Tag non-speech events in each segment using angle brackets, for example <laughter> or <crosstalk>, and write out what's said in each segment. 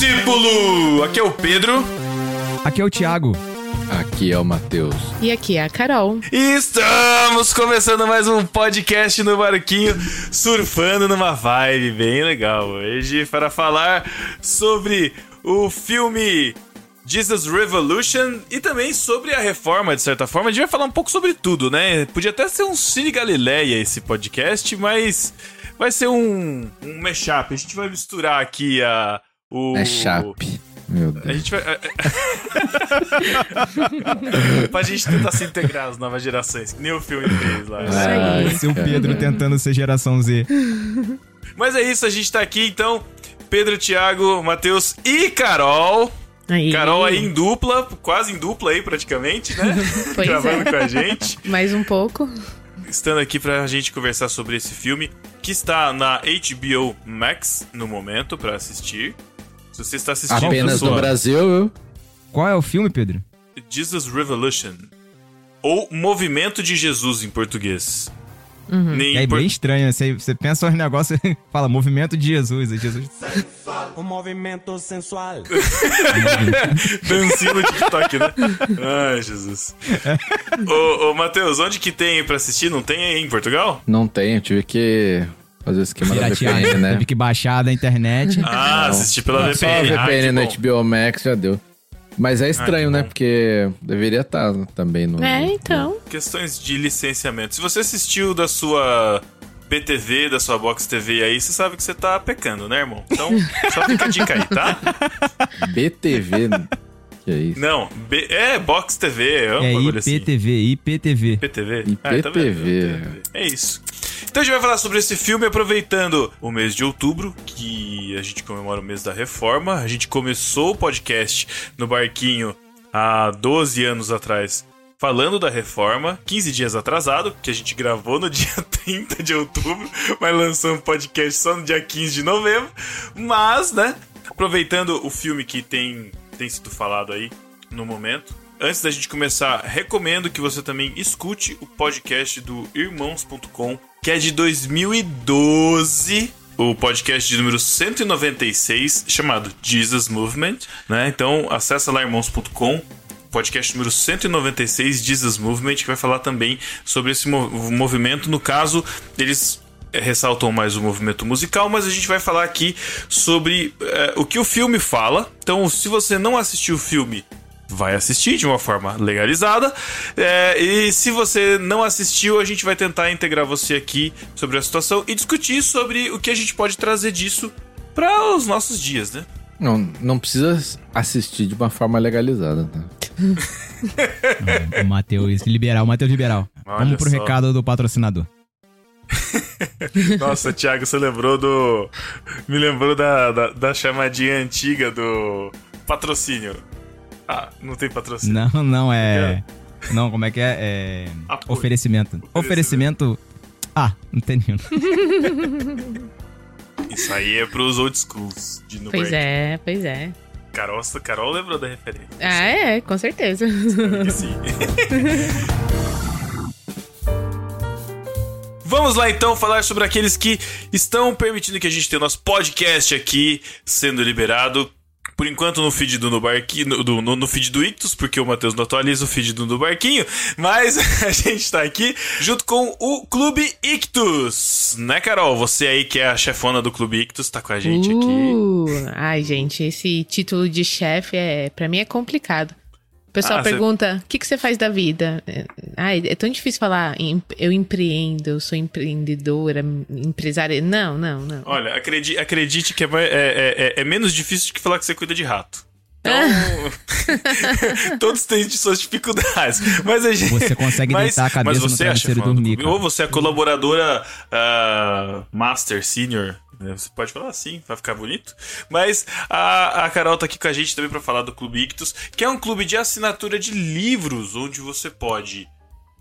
discípulo! Aqui é o Pedro. Aqui é o Thiago. Aqui é o Matheus. E aqui é a Carol. E estamos começando mais um podcast no barquinho, surfando numa vibe bem legal hoje para falar sobre o filme Jesus Revolution e também sobre a reforma, de certa forma. A gente vai falar um pouco sobre tudo, né? Podia até ser um Cine Galileia esse podcast, mas vai ser um, um mashup. A gente vai misturar aqui a. O... Mashup. Meu Deus. A gente vai. <laughs> pra gente tentar se integrar as novas gerações, que nem o filme fez lá. Isso aí. Esse é o Pedro tentando ser geração Z. Mas é isso, a gente tá aqui então. Pedro, Thiago, Matheus e Carol. Aí. Carol aí em dupla, quase em dupla aí praticamente, né? <laughs> Pois Gravando é. com a gente. Mais um pouco. Estando aqui pra gente conversar sobre esse filme que está na HBO Max no momento pra assistir. Se você está assistindo Apenas na no Brasil, eu. Qual é o filme, Pedro? Jesus Revolution. Ou Movimento de Jesus em português. Uhum. Nem É por- bem estranho. Você, você pensa um negócio e <laughs> fala movimento de Jesus. Jesus. Um movimento sensual. <laughs> Dancinho no TikTok, né? Ai, Jesus. <laughs> ô, ô, Matheus, onde que tem pra assistir? Não tem aí em Portugal? Não tenho, eu tive que fazer o esquema da Piratear, VPN, né? Teve que baixar da internet. Ah, Não. assistir pela Só VPN. a Ah, VPN que no. HBO Max já deu. Mas é estranho, que né? Porque deveria estar também no. É, então. Questões de licenciamento. Se você assistiu da sua BTV, da sua Box TV aí, você sabe que você tá pecando, né, irmão? Então, <laughs> só fica a dica aí, tá? BTV. que é isso? Não, B- é Box TV, é um É bagulho assim. IPTV, IPTV. IPTV? IPTV. É isso. Então a gente vai falar sobre esse filme aproveitando o mês de outubro, que a gente comemora o mês da reforma. A gente começou o podcast no barquinho há 12 anos atrás. Falando da reforma, 15 dias atrasado, que a gente gravou no <laughs> dia 30 de outubro, mas lançou um podcast só no dia 15 de novembro. Mas, né, aproveitando o filme que tem, tem sido falado aí no momento, Antes da gente começar, recomendo que você também escute o podcast do Irmãos.com, que é de 2012. O podcast de número 196, chamado Jesus Movement, né? Então, acessa lá irmãos.com, podcast número 196, Jesus Movement, que vai falar também sobre esse mo- movimento. No caso, eles eh, ressaltam mais o movimento musical, mas a gente vai falar aqui sobre eh, o que o filme fala. Então, se você não assistiu o filme, vai assistir de uma forma legalizada. É, e se você não assistiu, a gente vai tentar integrar você aqui sobre a situação e discutir sobre o que a gente pode trazer disso para os nossos dias, né? Não, não precisa assistir de uma forma legalizada, tá? O Matheus liberal, o Matheus liberal. Olha Vamos pro só. recado do patrocinador. <laughs> Nossa, Thiago, você lembrou do. Me lembrou da, da, da chamadinha antiga do patrocínio. Ah, não tem patrocínio. Não, não é. Não, como é que é? É. Oferecimento. Oferecimento. Ah, não tem nenhum. <laughs> Isso aí é pros old schools de no Pois Break. é, pois é. Carol, Carol lembrou da referência. Ah, é, com certeza. Sim. <laughs> Vamos lá então falar sobre aqueles que estão permitindo que a gente tenha o nosso podcast aqui sendo liberado. Por enquanto no feed do No Barquinho, no, no, no feed do Ictus, porque o Matheus não atualiza o feed do No Barquinho, mas <laughs> a gente tá aqui junto com o Clube Ictus, né Carol? Você aí que é a chefona do Clube Ictus, tá com a gente aqui. Uh, ai, gente, esse título de chefe é, para mim é complicado. O pessoal Ah, pergunta: o que, que você faz da vida? É, Ai, é tão difícil falar. Eu empreendo, eu sou empreendedora, empresária. Não, não, não. Olha, acredite, acredite que é, mais- é- é- é menos difícil do que falar que você cuida de rato. Então, <laughs> <laughs> todos têm suas dificuldades. Mas a gente, Você consegue mas, deitar a cabeça mas no você é a travesseiro e do dormir. Ou você é colaboradora ah, Master, Senior. Né? Você pode falar assim, vai ficar bonito. Mas a, a Carol tá aqui com a gente também pra falar do Clube Ictus, que é um clube de assinatura de livros, onde você pode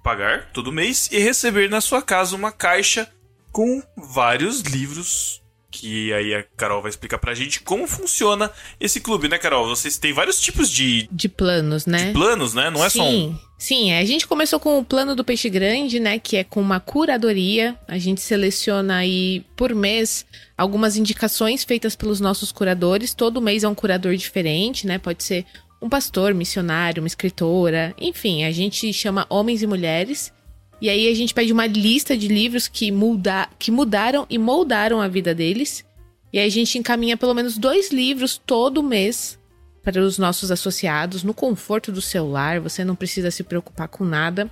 pagar todo mês e receber na sua casa uma caixa com vários livros que aí a Carol vai explicar pra gente como funciona esse clube, né, Carol? Vocês têm vários tipos de, De planos, né? planos, né? Não é só um. Sim, sim. A gente começou com o plano do peixe grande, né? Que é com uma curadoria. A gente seleciona aí por mês algumas indicações feitas pelos nossos curadores. Todo mês é um curador diferente, né? Pode ser um pastor, missionário, uma escritora, enfim, a gente chama homens e mulheres. E aí a gente pede uma lista de livros que, muda, que mudaram e moldaram a vida deles. E aí a gente encaminha pelo menos dois livros todo mês para os nossos associados, no conforto do celular, você não precisa se preocupar com nada.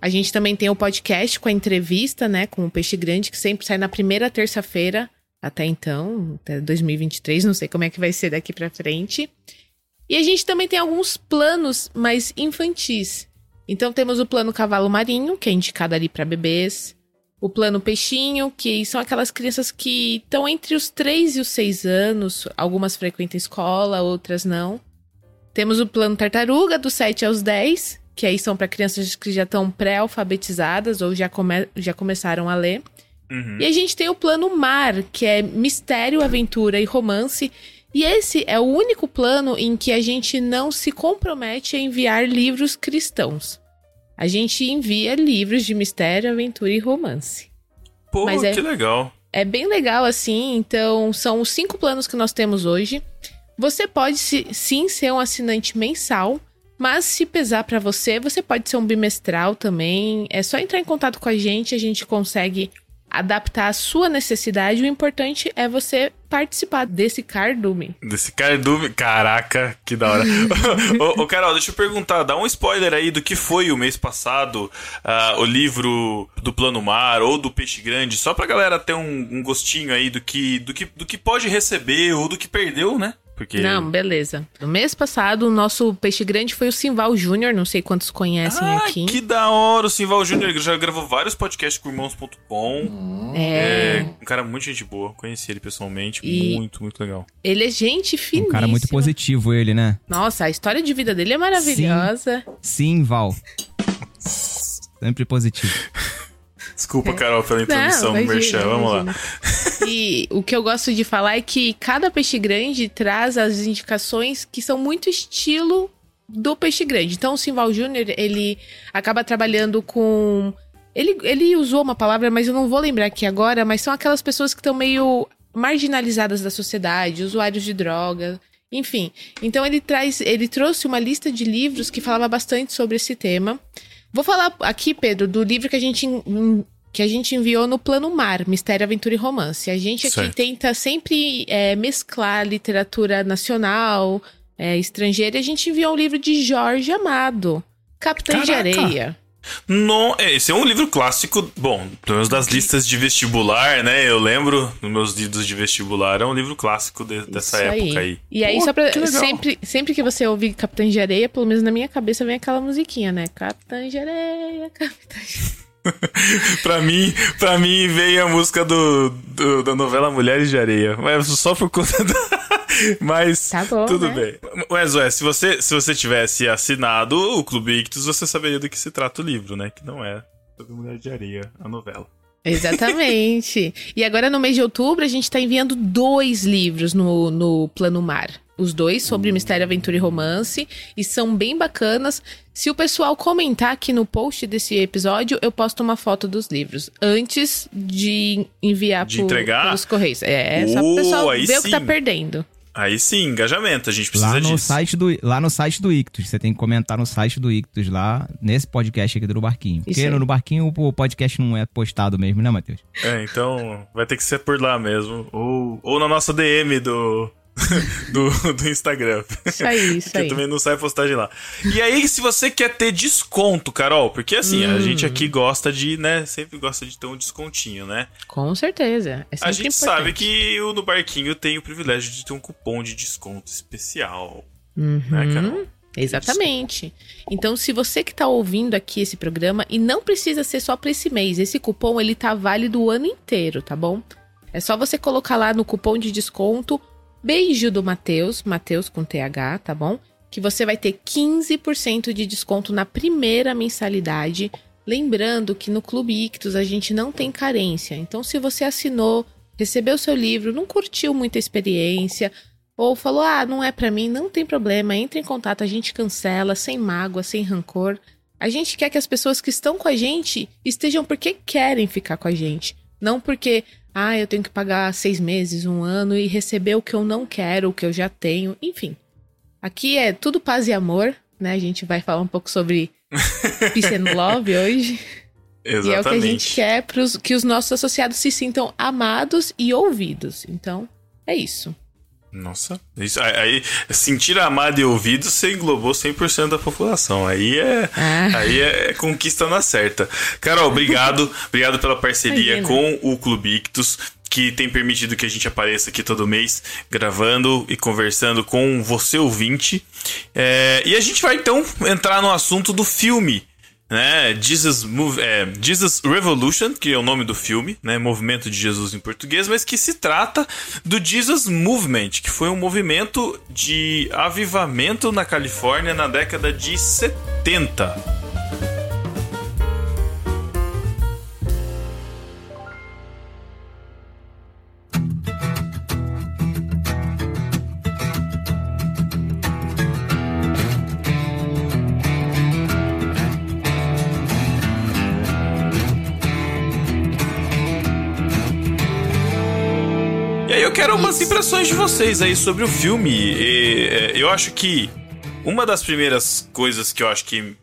A gente também tem o podcast com a entrevista, né, com o Peixe Grande, que sempre sai na primeira terça-feira, até então, até 2023, não sei como é que vai ser daqui para frente. E a gente também tem alguns planos mais infantis. Então temos o plano Cavalo Marinho, que é indicado ali para bebês. O plano Peixinho, que são aquelas crianças que estão entre os 3 e os 6 anos. Algumas frequentam escola, outras não. Temos o plano Tartaruga, dos 7 aos 10, que aí são para crianças que já estão pré-alfabetizadas ou já, come já começaram a ler. Uhum. E a gente tem o plano Mar, que é mistério, aventura e romance. E esse é o único plano em que a gente não se compromete a enviar livros cristãos. A gente envia livros de mistério, aventura e romance. Pô, Mas é- que legal. É bem legal assim, então são os cinco planos que nós temos hoje. Você pode sim ser um assinante mensal, mas se pesar pra você, você pode ser um bimestral também. É só entrar em contato com a gente, a gente consegue adaptar a sua necessidade. O importante é você participar desse cardume. Desse cardume. Caraca, que da hora. <laughs> ô, ô, Carol, deixa eu perguntar, dá um spoiler aí do que foi o mês passado, ah, o livro do Plano Mar ou do Peixe Grande, só pra galera ter um, um gostinho aí do que, do, que, do que pode receber ou do que perdeu, né? Porque. Não, beleza. No mês passado, o nosso peixe grande foi o Simval Júnior, não sei quantos conhecem Ah, aqui. que da hora, o Simval Júnior já gravou vários podcasts com irmãos.com. É, É, um cara muito gente boa, conheci ele pessoalmente, E- muito, muito legal. ele é gente Um finíssima. cara muito positivo ele, né? Nossa, a história de vida dele é maravilhosa. Sim, Val. Sempre positivo. <laughs> Desculpa, Carol, pela introdução imagina, Merchan, vamos lá. imagina. E o que eu gosto de falar é que cada peixe grande traz as indicações que são muito estilo do peixe grande. Então, o Simval Júnior, ele acaba trabalhando com. Ele, ele usou uma palavra, mas eu não vou lembrar aqui agora, mas são aquelas pessoas que estão meio marginalizadas da sociedade, usuários de droga, enfim. Então ele traz, ele trouxe uma lista de livros que falava bastante sobre esse tema. Vou falar aqui, Pedro, do livro que a gente en- que a gente enviou no Plano Mar, Mistério, Aventura e Romance. A gente aqui Certo. tenta sempre é, mesclar literatura nacional, é, estrangeira. E a gente enviou um livro de Jorge Amado, Capitã de Caraca! Areia. Não, é, esse é um livro clássico, bom, pelo menos das listas de vestibular, né? Eu lembro nos meus livros de vestibular, é um livro clássico de- dessa Isso época aí. E aí, Pô, só pra. que. Sempre, sempre que você ouvir Capitã de Areia, pelo menos na minha cabeça vem aquela musiquinha, né? Capitã de Areia, Capitã de <laughs> pra mim, pra mim veio a música do, do- da novela Mulheres de Areia, mas só por conta da... Mas Tá bom, tudo né? bem. Mas, ué, se você, se você tivesse assinado o Clube Ictus, você saberia do que se trata o livro, né? Que não é sobre Mulheres de Areia, a novela. Exatamente. <laughs> e agora, no mês de outubro, a gente tá enviando dois livros no, no Plano Mar. Os dois sobre mistério, aventura e romance. E são bem bacanas. Se o pessoal comentar aqui no post desse episódio, eu posto uma foto dos livros. Antes de enviar De pro- entregar? pelos correios. É, só Oh, pro pessoal ver o que tá perdendo. Aí sim, engajamento, a gente precisa Lá no, disso. site do, lá no site do Ictus. Você tem que comentar no site do Ictus lá, nesse podcast aqui do Barquinho. Porque no Barquinho o podcast não é postado mesmo, né, Matheus? É, então vai ter que ser por lá mesmo. Ou, ou na nossa DM do, <laughs> do, do Instagram. Isso aí, isso aí. também não sai postagem lá. E aí, se você quer ter desconto, Carol, porque assim, a Hum. gente aqui gosta de, né? Sempre gosta de ter um descontinho, né? Com certeza. É A gente importante. sabe que o no Barquinho tem o privilégio de ter um cupom de desconto especial. Uhum. Né, Carol? Exatamente. Então, se você que tá ouvindo aqui esse programa, e não precisa ser só para esse mês, esse cupom ele tá válido o ano inteiro, tá bom? É só você colocar lá no cupom de desconto Beijo do Matheus, Matheus com TH, tá bom? Que você vai ter 15% de desconto na primeira mensalidade. Lembrando que no Clube Ictus a gente não tem carência. Então, se você assinou recebeu seu livro, não curtiu muita experiência, ou falou, ah, não é pra mim, não tem problema, entre em contato, a gente cancela, sem mágoa, sem rancor. A gente quer que as pessoas que estão com a gente estejam porque querem ficar com a gente. Não porque, ah, eu tenho que pagar seis meses, um ano e receber o que eu não quero, o que eu já tenho, enfim. Aqui é tudo paz e amor, né? A gente vai falar um pouco sobre <laughs> Peace and Love hoje. Exatamente. E é o que a gente quer pros, que os nossos associados se sintam amados e ouvidos. Então, é isso. Nossa, isso, aí sentir amado e ouvido você englobou 100% da população. Aí é, Ah. aí é conquista na certa. Carol, obrigado. <laughs> obrigado pela parceria Imagina. com o Clube Ictus, que tem permitido que a gente apareça aqui todo mês, gravando e conversando com você ouvinte. É, e a gente vai então entrar no assunto do filme né? Jesus, Move, é, Jesus Revolution, que é o nome do filme, né? Movimento de Jesus em português, mas que se trata do Jesus Movement, que foi um movimento de avivamento na Califórnia na década de 70. De vocês aí sobre o filme. E, é, eu acho que uma das primeiras coisas que eu acho que.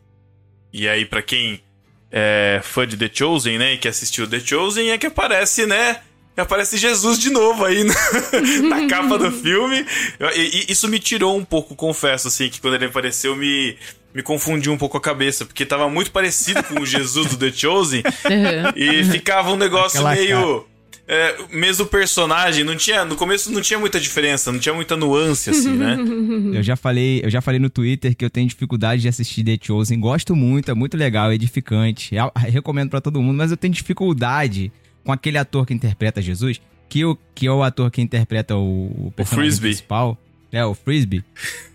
E aí, pra quem é fã de The Chosen, né? E que assistiu The Chosen, é que aparece, né? Aparece Jesus de novo aí na, <laughs> na capa do filme. E, e isso me tirou um pouco, confesso, assim, que quando ele apareceu me, me confundiu um pouco a cabeça, porque tava muito parecido com o Jesus do The Chosen. <laughs> Uhum. E ficava um negócio Aquela meio. É, mesmo personagem, não tinha. No começo não tinha muita diferença, não tinha muita nuance, assim, né? <laughs> Eu já falei, eu já falei no Twitter que eu tenho dificuldade de assistir The Chosen. Gosto muito, é muito legal, é edificante. É- <laughs> recomendo pra todo mundo, mas eu tenho dificuldade com aquele ator que interpreta Jesus, que, o, que é o ator que interpreta o, o personagem Frisbee. principal. É, o Frisbee.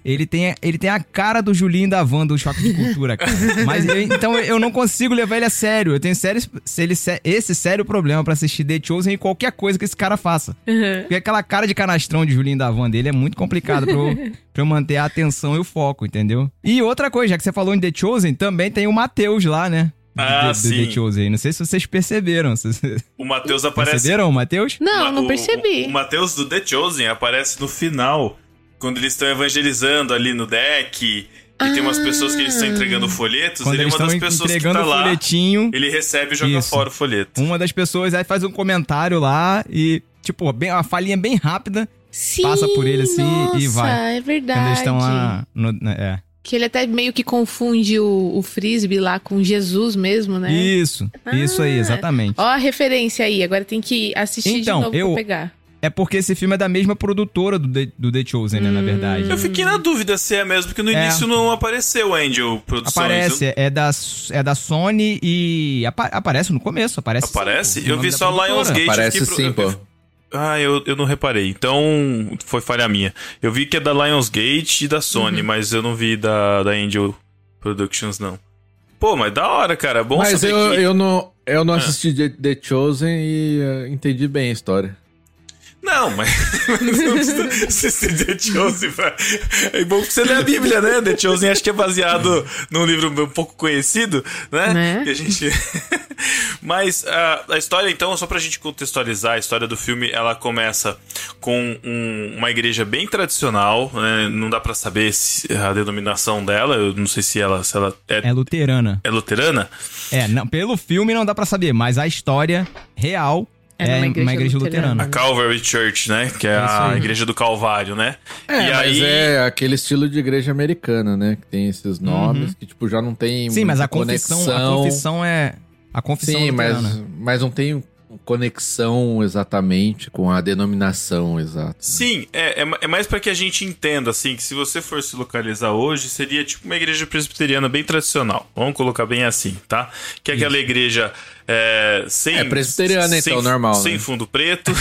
Ele tem, ele tem a cara do Julinho da Van do Choque de Cultura, cara. Mas eu- então eu não consigo levar ele a sério. Eu tenho sério, se ele, esse sério problema pra assistir The Chosen e qualquer coisa que esse cara faça. Porque aquela cara de canastrão de Julinho da Van dele é muito complicado pra eu, pra eu manter a atenção e o foco, entendeu? E outra coisa, já que você falou em The Chosen, também tem o Matheus lá, né? Ah, do, do sim. The Chosen. Não sei se vocês perceberam. O Matheus aparece. perceberam o Matheus? Não, Ma- não o- percebi. O, o Matheus do The Chosen aparece no final, quando eles estão evangelizando ali no deck. E tem umas pessoas que eles estão entregando folhetos. Quando ele é uma das pessoas que tá o lá. folhetinho, Ele recebe e joga Isso. fora o folheto. uma das pessoas aí faz um comentário lá e, tipo, bem, uma falinha bem rápida Sim, Passa por ele assim e nossa, vai. é verdade. quando eles estão lá. No, na- é. Que ele até meio que confunde o, o frisbee lá com Jesus mesmo, né? Isso, isso aí, Ah. exatamente. Ó a referência aí, agora tem que assistir Então, de novo eu- pra pegar. É porque esse filme é da mesma produtora do The, do The Chosen, né, na verdade. Eu fiquei na dúvida se é mesmo, porque no É. início não apareceu Angel Produções. Aparece, é da, é da Sony e apa- aparece no começo, aparece. sim, Aparece? o Eu vi só. Lionsgate. Parece eu fiquei sim, pro- pô. Ah, eu, eu não reparei. Então, foi falha minha. Eu vi que é da Lionsgate e da Sony, Uhum. mas eu não vi da, da Angel Productions, não. Pô, mas da hora, cara. É bom Mas saber eu, que... eu não, eu Ah. não assisti The, Chosen e eh, entendi bem a história. Não, mas... <laughs> mas não precisa assistir The Chosen. pra- É bom que você lê a Bíblia, né? The Chosen acho que é baseado num livro um pouco conhecido, né? Né? Que a gente... <laughs> Mas ah, a história, então, só pra gente contextualizar, a história do filme, ela começa com um- uma igreja bem tradicional, né? Não dá pra saber se a denominação dela, eu não sei se ela, se ela é, É luterana. é luterana. É, não, pelo filme não dá pra saber, mas a história real É é, numa igreja uma igreja luterana. luterana. A Calvary Church, né? Que é, É a igreja do Calvário, né? É, e mas aí... é aquele estilo de igreja americana, né? Que tem esses nomes que, tipo, já não tem Sim, mas a confissão, a conexão. confissão é. A confissão Sim, luterana. mas, mas não tem conexão exatamente com a denominação exata. Sim, é, é, é mais pra que a gente entenda, assim, que se você for se localizar hoje, seria tipo uma igreja presbiteriana bem tradicional. Vamos colocar bem assim, tá? Que é aquela igreja é, sem... É presbiteriana, sem, então, normal, Sem né? fundo preto. <laughs>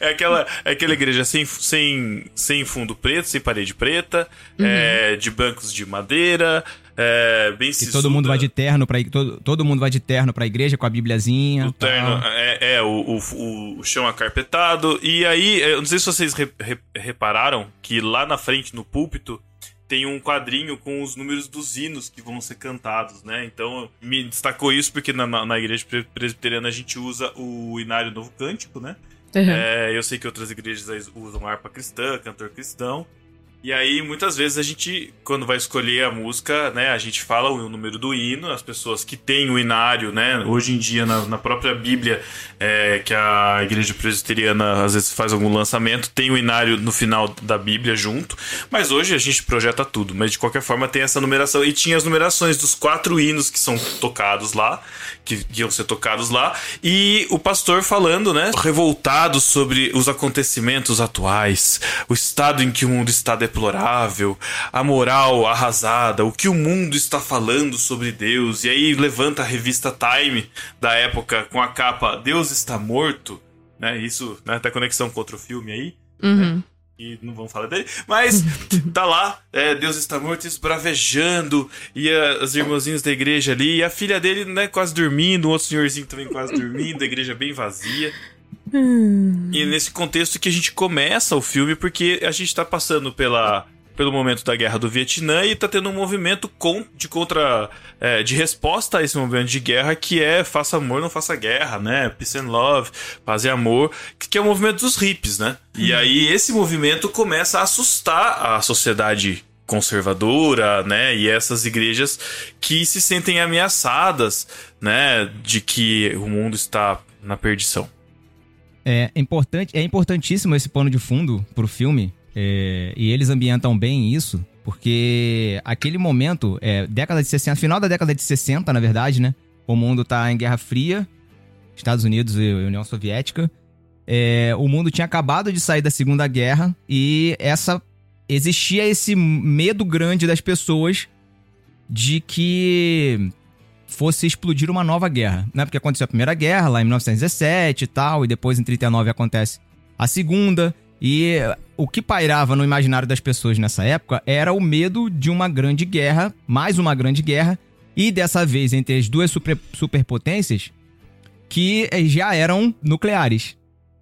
é, aquela, é aquela igreja sem, sem, sem fundo preto, sem parede preta, é, de bancos de madeira, é, bem Que todo mundo vai de terno pra, ig- todo, todo mundo vai de terno pra igreja com a bibliazinha. O terno, tal. é, é, o, o, o chão acarpetado. E aí, eu não sei se vocês re- re- repararam que lá na frente, no púlpito, tem um quadrinho com os números dos hinos que vão ser cantados, né? Então, me destacou isso porque na, na, na igreja pre- presbiteriana a gente usa o Inário Novo Cântico, né? Uhum. É, eu sei que outras igrejas aí usam harpa cristã, cantor cristão. E aí, muitas vezes, a gente, quando vai escolher a música, né, a gente fala o número do hino, as pessoas que têm o inário, né, hoje em dia, na, na própria Bíblia, é, que a igreja presbiteriana às vezes faz algum lançamento, tem o inário no final da Bíblia junto, mas hoje a gente projeta tudo, mas de qualquer forma tem essa numeração, e tinha as numerações dos quatro hinos que são tocados lá, que iam ser tocados lá, e o pastor falando, né, revoltado sobre os acontecimentos atuais, o estado em que o mundo está deplorável, a moral arrasada, o que o mundo está falando sobre Deus, e aí levanta a revista Time da época com a capa Deus está morto, né, isso, né, tem conexão com outro filme aí, Uhum. e não vamos falar dele, mas tá lá, é, Deus está morto, esbravejando, e a- os irmãozinhos da igreja ali, e a filha dele, né, quase dormindo, um outro senhorzinho também quase dormindo, a igreja bem vazia. E nesse contexto que a gente começa o filme, porque a gente tá passando pela, pelo momento da guerra do Vietnã e tá tendo um movimento com, de contra. é, de resposta a esse movimento de guerra que é faça amor, não faça guerra, né? Peace and love, paz e amor, que, que é o movimento dos hippies, né? E aí esse movimento começa a assustar a sociedade conservadora, né, e essas igrejas que se sentem ameaçadas, né, de que o mundo está na perdição. É importante, é importantíssimo esse pano de fundo pro filme. é, e eles ambientam bem isso, porque aquele momento, é, década de 60, final da década de 60, na verdade, né? O mundo tá em Guerra Fria, Estados Unidos e União Soviética. É, o mundo tinha acabado de sair da Segunda Guerra e essa existia esse medo grande das pessoas de que fosse explodir uma nova guerra, né? Porque aconteceu a Primeira Guerra lá em 1917 e tal, e depois em 39 acontece a Segunda, e o que pairava no imaginário das pessoas nessa época era o medo de uma grande guerra, mais uma grande guerra, e dessa vez entre as duas super- superpotências que eh, já eram nucleares.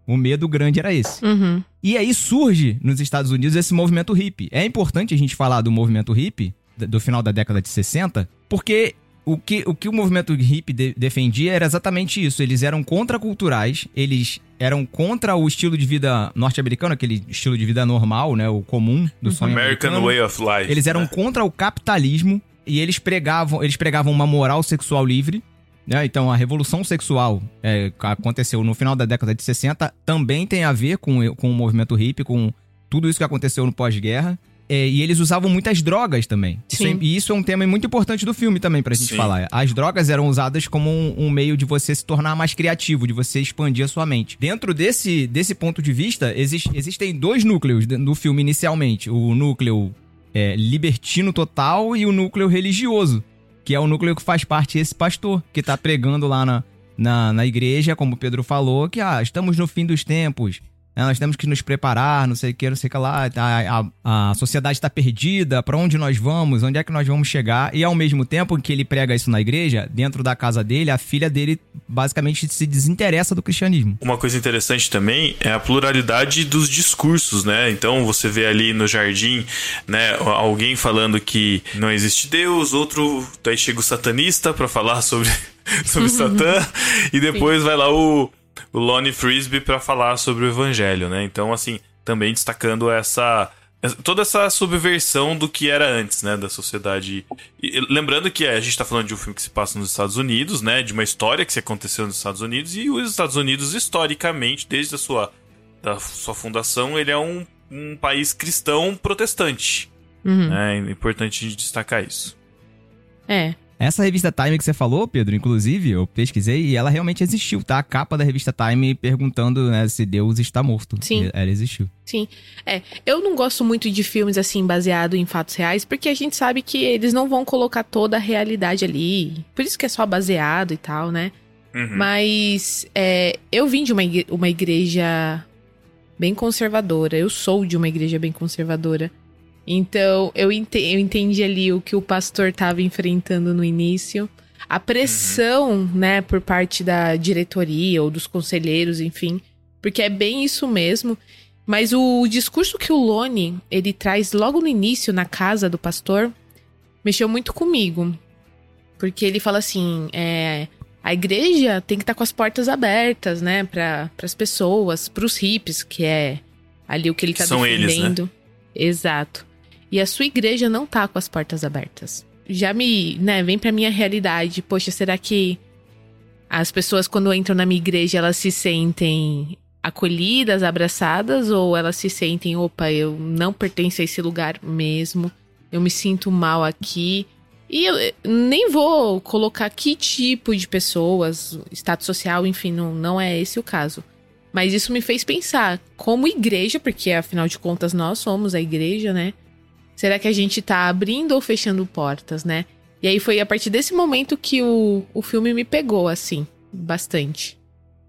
O medo grande era esse. Uhum. E aí surge nos Estados Unidos esse movimento hippie. É importante a gente falar do movimento hippie, do final da década de 60, porque o que o, que o movimento hippie de- defendia era exatamente isso. Eles eram contraculturais, eles eram contra o estilo de vida norte-americano, aquele estilo de vida normal, né? O comum do sonho American americano. Way of Life. Eles eram né? contra o capitalismo e eles pregavam, eles pregavam uma moral sexual livre. Né? Então, a revolução sexual é, que aconteceu no final da década de 60 também tem a ver com, com o movimento hippie, com tudo isso que aconteceu no pós-guerra. É, e eles usavam muitas drogas também. Isso é- Sim. e isso é um tema muito importante do filme também, pra gente Sim. falar. As drogas eram usadas como um, um meio de você se tornar mais criativo, de você expandir a sua mente. Dentro desse, desse ponto de vista, exis- existem dois núcleos no filme inicialmente. O núcleo é, libertino total e o núcleo religioso, que é o núcleo que faz parte esse pastor, que tá pregando lá na, na, na igreja, como o Pedro falou, que ah, estamos no fim dos tempos. Né, nós temos que nos preparar, não sei o que, não sei o que lá. A, a, a sociedade está perdida, pra onde nós vamos, onde é que nós vamos chegar. E ao mesmo tempo que ele prega isso na igreja, dentro da casa dele, a filha dele basicamente se desinteressa do cristianismo. Uma coisa interessante também é a pluralidade dos discursos, né? Então você vê ali no jardim, né, alguém falando que não existe Deus, outro daí chega o satanista pra falar sobre <laughs> sobre Satã <laughs> e depois vai lá o o Lonnie Frisbee pra falar sobre o evangelho, né? Então assim, também destacando essa toda essa subversão do que era antes, né, da sociedade. E, lembrando que a gente tá falando de um filme que se passa nos Estados Unidos, né, de uma história que se aconteceu nos Estados Unidos e os Estados Unidos historicamente, desde a sua da sua fundação, ele é um, um país cristão protestante. Uhum. né? É importante a gente destacar isso. É. Essa revista Time que você falou, Pedro, inclusive, eu pesquisei e ela realmente existiu, tá? A capa da revista Time perguntando né, se Deus está morto. Sim. Ela existiu. Sim. É, eu não gosto muito de filmes assim baseado em fatos reais, porque a gente sabe que eles não vão colocar toda a realidade ali. Por isso que é só baseado e tal, né? Uhum. Mas é, eu vim de uma, igre- uma igreja bem conservadora. Eu sou de uma igreja bem conservadora. Então, eu, eu entendi ali o que o pastor estava enfrentando no início. A pressão, né, por parte da diretoria ou dos conselheiros, enfim. Porque é bem isso mesmo. Mas o discurso que o Lone, ele traz logo no início, na casa do pastor, mexeu muito comigo. Porque ele fala assim, é, a igreja tem que estar tá com as portas abertas, né, para as pessoas, para os hippies, que é ali o que ele está defendendo. Eles, né? Exato. E a sua igreja não tá com as portas abertas. Já me, né, vem pra minha realidade. Poxa, será que as pessoas quando entram na minha igreja, elas se sentem acolhidas, abraçadas ou elas se sentem, opa, eu não pertenço a esse lugar mesmo. Eu me sinto mal aqui. E eu nem vou colocar que tipo de pessoas, status social, enfim, não, não é esse o caso. Mas isso me fez pensar, como igreja, porque afinal de contas nós somos a igreja, né? Será que a gente tá abrindo ou fechando portas, né? E aí foi a partir desse momento que o, o filme me pegou, assim, bastante.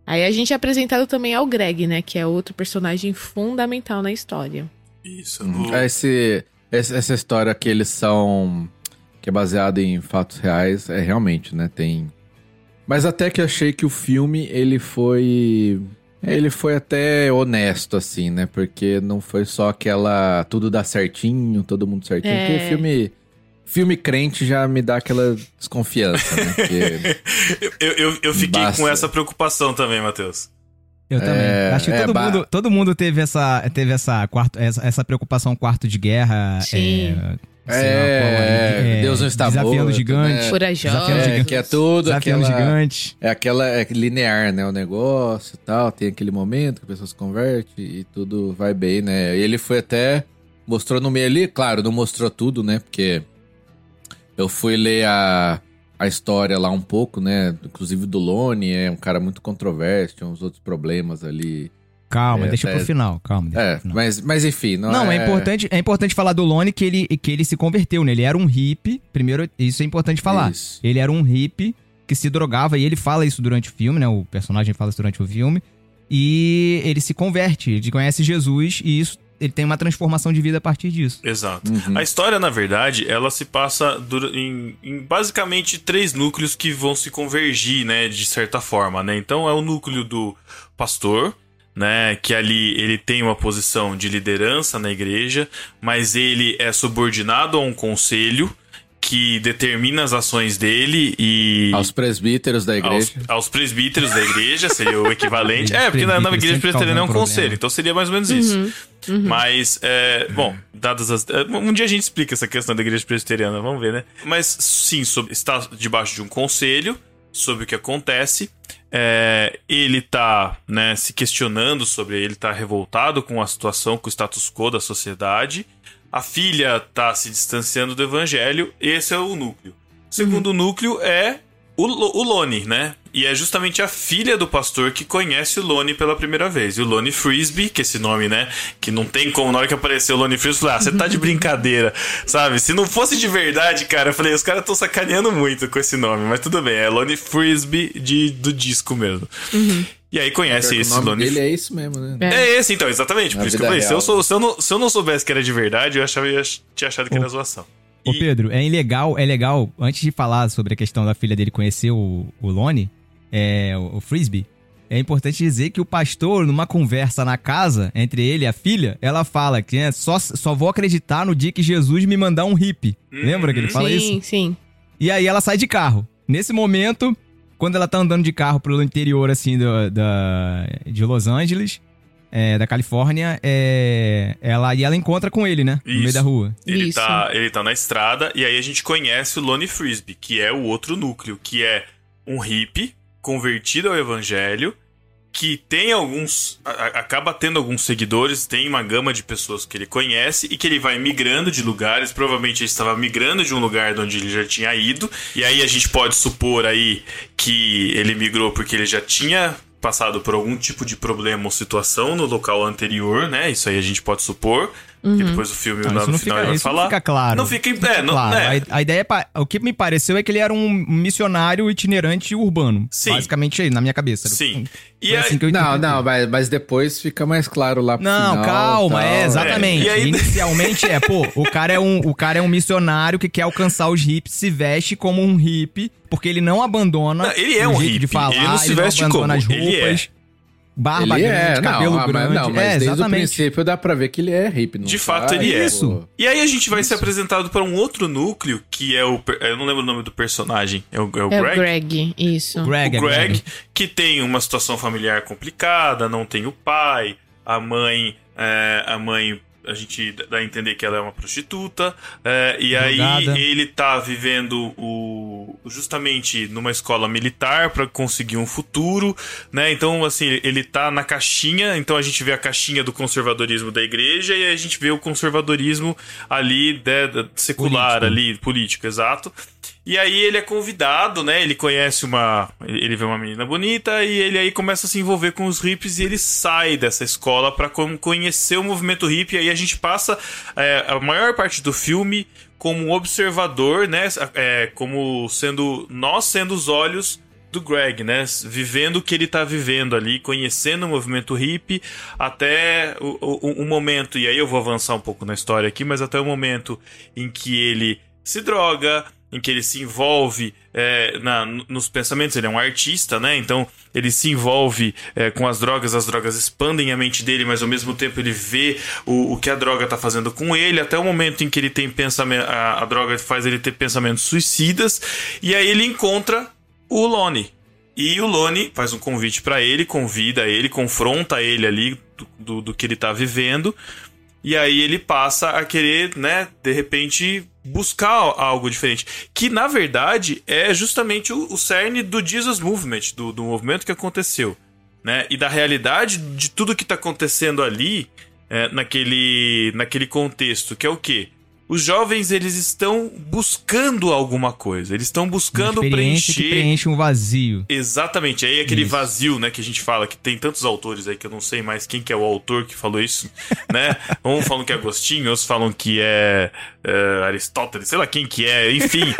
Aí a gente é apresentado também ao Greg, né? Que é outro personagem fundamental na história. Isso. Hum, esse, essa história que eles são. que é baseada em fatos reais, é realmente, né? Tem. Mas até que achei que o filme ele foi ele foi até honesto, assim, né? Porque não foi só aquela. Tudo dá certinho, todo mundo certinho. É. Porque filme. Filme crente já me dá aquela desconfiança, né? <laughs> eu, eu, eu, fiquei basta. com essa preocupação também, Matheus. Eu também. É, Acho que é, todo, mundo, todo mundo teve essa, teve essa, quarto, essa, essa preocupação quarto de guerra. Sim. É, é, é, Deus não está desafiando morto, gigante, né? Corajoso. É, que é tudo desafiando aquela, gigante. É aquela é linear, né? O negócio e tal. Tem aquele momento que a pessoa se converte e tudo vai bem, né? E ele foi até. Mostrou no meio ali, claro, não mostrou tudo, né? Porque eu fui ler a, a história lá um pouco, né? Inclusive do Lone, é um cara muito controverso, tinha uns outros problemas ali Calma, é, deixa é, pro final, calma. é, final. Mas, mas enfim, não, não é... é... importante, é importante falar do Lone que ele, que ele se converteu, né? Ele era um hippie, primeiro, isso é importante falar. Isso. Ele era um hippie que se drogava, e ele fala isso durante o filme, né? O personagem fala isso durante o filme. E ele se converte, ele conhece Jesus, e isso ele tem uma transformação de vida a partir disso. Exato. Uhum. A história, na verdade, ela se passa em, em, basicamente três núcleos que vão se convergir, né, de certa forma, né? Então é o núcleo do pastor, né, que ali ele tem uma posição de liderança na igreja, mas ele é subordinado a um conselho que determina as ações dele e. Aos presbíteros da igreja. Aos, aos presbíteros da igreja, seria o equivalente. <laughs> é, porque na, na igreja presbiteriana é um conselho, então seria mais ou menos isso. Uhum, uhum. Mas, é, bom, dadas as. É, um dia a gente explica essa questão da igreja presbiteriana, vamos ver, né? Mas sim, sobre, está debaixo de um conselho sobre o que acontece. É, ele tá né, se questionando sobre ele tá revoltado com a situação, com o status quo da sociedade. A filha tá se distanciando do evangelho. Esse é o núcleo. O segundo uhum. núcleo é o, o Lone, né? E é justamente a filha do pastor que conhece o Lone pela primeira vez. E o Lone Frisbee, que esse nome, né? Que não tem como, na hora que apareceu o Lone Frisbee, eu falei, ah, você tá de brincadeira, <laughs> sabe? Se não fosse de verdade, cara, eu falei, os caras estão sacaneando muito com esse nome, mas tudo bem, é Lone Frisbee de, do disco mesmo. Uhum. E aí conhece esse o nome Lone dele é isso mesmo, né? É, é esse, então, exatamente. Na por isso que eu falei, se eu, sou, se, eu não, se eu não soubesse que era de verdade, eu achava, eu tinha achado que era zoação. Ô, Pedro, é legal, é legal, antes de falar sobre a questão da filha dele conhecer o, o Lone, é, o Frisbee, é importante dizer que o pastor, numa conversa na casa entre ele e a filha, ela fala que é, só, só vou acreditar no dia que Jesus me mandar um hippie. Uhum. Lembra que ele fala sim, isso? Sim, sim. E aí ela sai de carro. Nesse momento, quando ela tá andando de carro pelo interior, assim, do, da, de Los Angeles, é, da Califórnia, é, ela, e ela encontra com ele, né? Isso. No meio da rua. Ele Isso. tá, ele tá na estrada, e aí a gente conhece o Lone Frisbee, que é o outro núcleo, que é um hippie convertido ao evangelho, que tem alguns. A, acaba tendo alguns seguidores, tem uma gama de pessoas que ele conhece e que ele vai migrando de lugares. Provavelmente ele estava migrando de um lugar de onde ele já tinha ido. E aí a gente pode supor aí que ele migrou porque ele já tinha passado por algum tipo de problema ou situação no local anterior, né? Isso aí a gente pode supor. Que depois o filme Não, lá no não final fica, ele vai isso não falar. fica claro. Não fica, Não é, não, claro. né? A, a ideia é. O que me pareceu é que ele era um missionário itinerante urbano. Sim. Basicamente aí, na minha cabeça. Sim. E aí, assim que eu Não, não, mas, mas depois fica mais claro lá pro Não, final, calma, tal. é, exatamente. É, e aí- Inicialmente é, pô, o cara é, um, o cara é um missionário que quer alcançar os hippies, se veste como um hippie, porque ele não abandona Não, ele é um jeito de hippie, falar, ele não se veste abandona como, as ele é. Barba Ele grande, é, não, cabelo ah, mas, grande. não, mas é, desde o exatamente. princípio dá pra ver que ele é hippie. não De tá? fato, ele é. Isso. E aí a gente vai ser apresentado para um outro núcleo, que é o. Eu não lembro o nome do personagem. É o, é o É Greg? o Greg, isso. Greg, o é Greg, que tem uma situação familiar complicada, não tem o pai, a mãe. é, a mãe. A gente dá a entender que ela é uma prostituta. é, e aí Drogada. ele tá vivendo o. justamente numa escola militar para conseguir um futuro. né? Então, assim, ele tá na caixinha. Então a gente vê a caixinha do conservadorismo da igreja e a gente vê o conservadorismo ali né, secular, Político. ali, político, exato. E aí ele é convidado, né? Ele conhece uma. Ele vê uma menina bonita e ele aí começa a se envolver com os hippies e ele sai dessa escola como conhecer o movimento hippie. E aí a gente passa é, a maior parte do filme como observador, né? É, como sendo. Nós sendo os olhos do Greg, né? Vivendo o que ele tá vivendo ali, conhecendo o movimento hippie até o, o, o momento, e aí eu vou avançar um pouco na história aqui, mas até o momento em que ele se droga, em que ele se envolve é, na- nos pensamentos, ele é um artista, né? Então ele se envolve é, com as drogas, as drogas expandem a mente dele, mas ao mesmo tempo ele vê o, o que a droga tá fazendo com ele, até o momento em que ele tem pensamento, a, a droga faz ele ter pensamentos suicidas, e aí ele encontra o Lone. E o Lone faz um convite pra ele, convida ele, confronta ele ali do, do, do que ele tá vivendo. E aí ele passa a querer, né, de repente, buscar algo diferente. Que, na verdade, é justamente o, o cerne do Jesus Movement, do, do movimento que aconteceu. Né? E da realidade de tudo que tá acontecendo ali, é, naquele, naquele contexto, que é o quê? Os jovens, eles estão buscando alguma coisa. Eles estão buscando preencher... que preenche um vazio. Exatamente, aí aquele Isso. vazio, né, que a gente fala, que tem tantos autores aí que eu não sei mais quem que é o autor que falou isso, né? <laughs> Uns falam que é Agostinho, outros falam que é, é, Aristóteles, sei lá quem que é, enfim.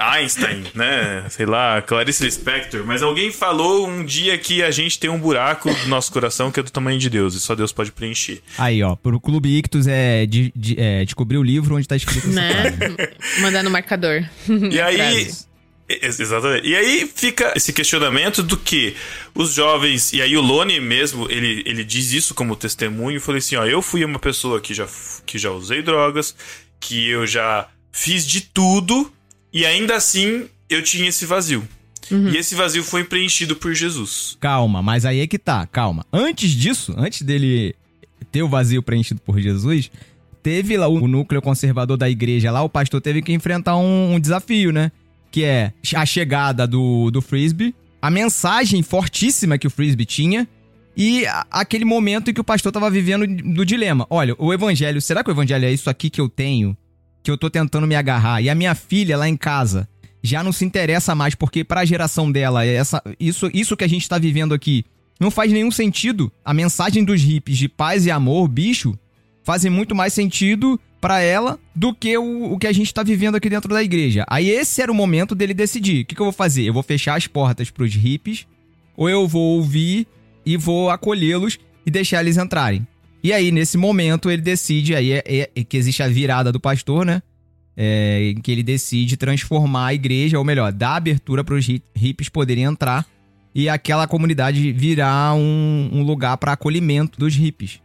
Einstein, né? Sei lá, Clarice Lispector, mas alguém falou um dia que a gente tem um buraco no nosso coração que é do tamanho de Deus e só Deus pode preencher. Aí, ó, pro Clube Ictus é, de, de- é descobrir o livro onde tá escrito Né? Mandar no marcador. E <laughs> aí. Exatamente. E aí fica esse questionamento do que os jovens, e aí o Lone mesmo, ele, ele diz isso como testemunho, falei assim, ó, eu fui uma pessoa que já, que já usei drogas, que eu já fiz de tudo, e ainda assim eu tinha esse vazio. E esse vazio foi preenchido por Jesus. Calma, mas aí é que tá, calma. Antes disso, antes dele ter o vazio preenchido por Jesus, teve lá o núcleo conservador da igreja lá, o pastor teve que enfrentar um, um desafio, né? Que é a chegada do, do Frisbee, a mensagem fortíssima que o Frisbee tinha e a- aquele momento em que o pastor tava vivendo do dilema. Olha, o evangelho, será que o evangelho é isso aqui que eu tenho? Que eu tô tentando me agarrar? E a minha filha lá em casa já não se interessa mais, porque pra geração dela, essa, isso, isso que a gente tá vivendo aqui não faz nenhum sentido. A mensagem dos hippies de paz e amor, bicho, fazem muito mais sentido pra ela do que o, o que a gente tá vivendo aqui dentro da igreja. Aí esse era o momento dele decidir. O que, que eu vou fazer? Eu vou fechar as portas pros hippies, ou eu vou ouvir e vou acolhê-los e deixar eles entrarem. E aí, nesse momento, ele decide, aí é, é- é que existe a virada do pastor, né? É, em que ele decide transformar a igreja, ou melhor, dar abertura para os hippies poderem entrar e aquela comunidade virar um, um lugar para acolhimento dos hippies.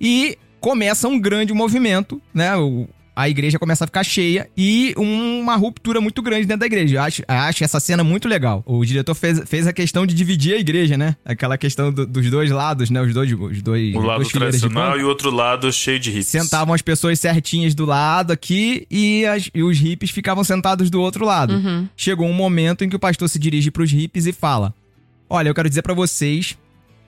E começa um grande movimento, né? O- a igreja começa a ficar cheia e uma ruptura muito grande dentro da igreja. Eu acho, acho essa cena muito legal. O diretor fez, fez a questão de dividir a igreja, né? Aquela questão do- dos dois lados, né? Os dois, os dois, O lado tradicional e o outro lado cheio de hits. Sentavam as pessoas certinhas do lado aqui e, as- e os hippies ficavam sentados do outro lado. Uhum. Chegou um momento em que o pastor se dirige pros hippies e fala: Olha, eu quero dizer pra vocês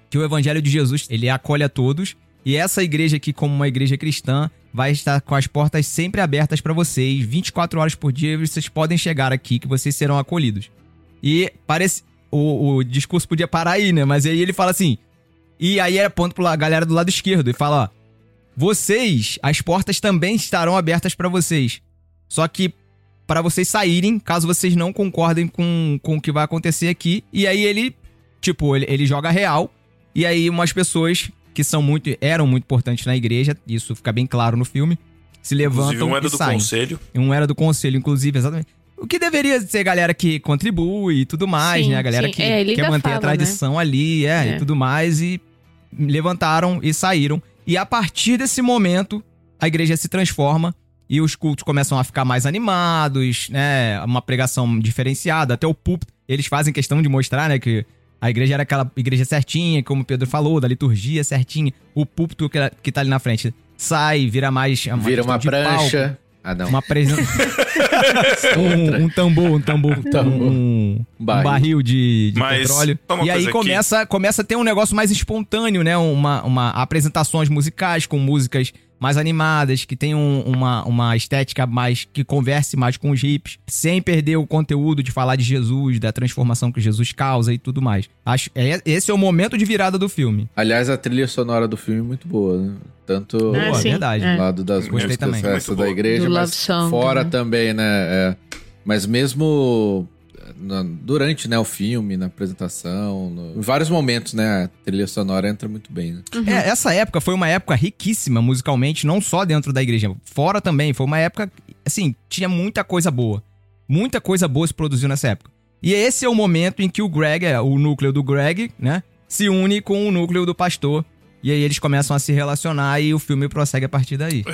que o evangelho de Jesus, ele acolhe a todos, e essa igreja aqui como uma igreja cristã vai estar com as portas sempre abertas pra vocês, 24 horas por dia, vocês podem chegar aqui que vocês serão acolhidos. E parece o, o discurso podia parar aí, né? Mas aí ele fala assim: "E aí é ponto pra galera do lado esquerdo e fala, ó, vocês, as portas também estarão abertas pra vocês. Só que para vocês saírem, caso vocês não concordem com, com o que vai acontecer aqui. E aí ele, tipo, ele, ele joga real. E aí umas pessoas que são muito, eram muito importantes na igreja, isso fica bem claro no filme, se levantam Inclusive, um era e do saem. conselho. Um era do conselho, inclusive, exatamente. O que deveria ser galera que contribui e tudo mais, Sim, né? A galera sim. que É, quer manter a fala, tradição ali, é, É. e tudo mais. E levantaram e saíram. E a partir desse momento, a igreja se transforma e os cultos começam a ficar mais animados, né? Uma pregação diferenciada, até o púlpito. Eles fazem questão de mostrar, né, que a igreja era aquela igreja certinha, como o Pedro falou, da liturgia certinha. O púlpito que, que tá ali na frente sai, vira mais. Uma Vira uma de palco. prancha. Ah, não. Uma apresentação. <laughs> um, um tambor, um tambor, tambor. um, um Barril. barril de, de Mas, petróleo. E aí aqui. começa, começa a ter um negócio mais espontâneo, né? Uma, uma apresentações musicais com músicas mais animadas, que tem um- uma, uma estética mais que converse mais com os hips, sem perder o conteúdo de falar de Jesus, da transformação que Jesus causa e tudo mais. Acho é, esse é o momento de virada do filme. Aliás, a trilha sonora do filme é muito boa, né? Tanto Boa, Ah, sim. verdade. É. do lado das Gostei músicas também. essa Muito da boa. igreja, Do mas fora também. também, né? é. Mas mesmo na- durante né, o filme, na apresentação, no- em vários momentos, né? A trilha sonora entra muito bem, né? É, essa época foi uma época riquíssima musicalmente, não só dentro da igreja, fora também. Foi uma época, assim, tinha muita coisa boa. Muita coisa boa se produziu nessa época. E esse é o momento em que o Greg, é, o núcleo do Greg, né, se une com o núcleo do pastor. E aí eles começam a se relacionar e o filme prossegue a partir daí.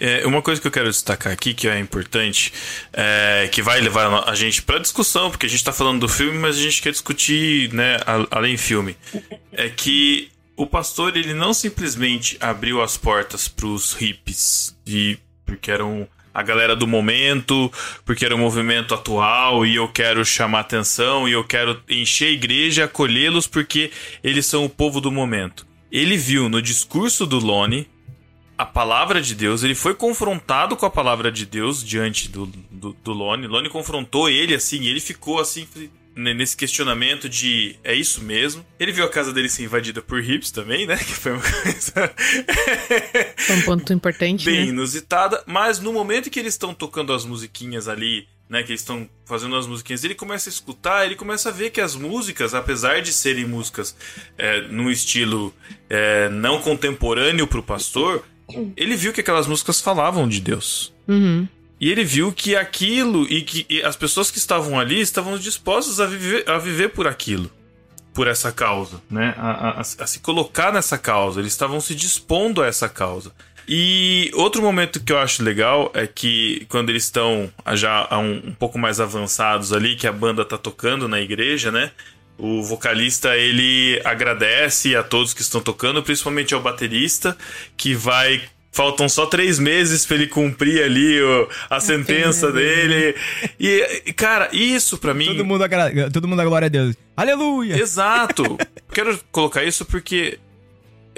É. É, uma coisa que eu quero destacar aqui, que é importante, é, que vai levar a gente pra discussão, porque a gente tá falando do filme, mas a gente quer discutir, né, além filme, é que o pastor, ele não simplesmente abriu as portas pros hippies, e, porque eram a galera do momento, porque era um movimento atual e eu quero chamar atenção e eu quero encher a igreja, acolhê-los porque eles são o povo do momento. Ele viu no discurso do Lone a palavra de Deus, ele foi confrontado com a palavra de Deus diante do, do, do Lone. Lone confrontou ele assim, ele ficou assim nesse questionamento de é isso mesmo. Ele viu a casa dele ser invadida por hips também, né? <laughs> Que foi uma coisa É um ponto importante, bem né? inusitada, mas no momento que eles estão tocando as musiquinhas ali, né, que eles estão fazendo as musiquinhas, ele começa a escutar, ele começa a ver que as músicas, apesar de serem músicas é, num estilo é, não contemporâneo pro pastor, ele viu que aquelas músicas falavam de Deus. Uhum. E ele viu que aquilo e que e as pessoas que estavam ali estavam dispostas a viver, a viver por aquilo, por essa causa, né? A, a- a- a se colocar nessa causa. Eles estavam se dispondo a essa causa. E outro momento que eu acho legal é que quando eles estão já um, um pouco mais avançados ali, que a banda tá tocando na igreja, né? O vocalista ele agradece a todos que estão tocando, principalmente ao baterista, que vai. Faltam só três meses pra ele cumprir ali o- a sentença dele. E, cara, isso pra mim. Todo mundo, agra- todo mundo a glória a Deus. Aleluia! Exato. <laughs> Quero colocar isso porque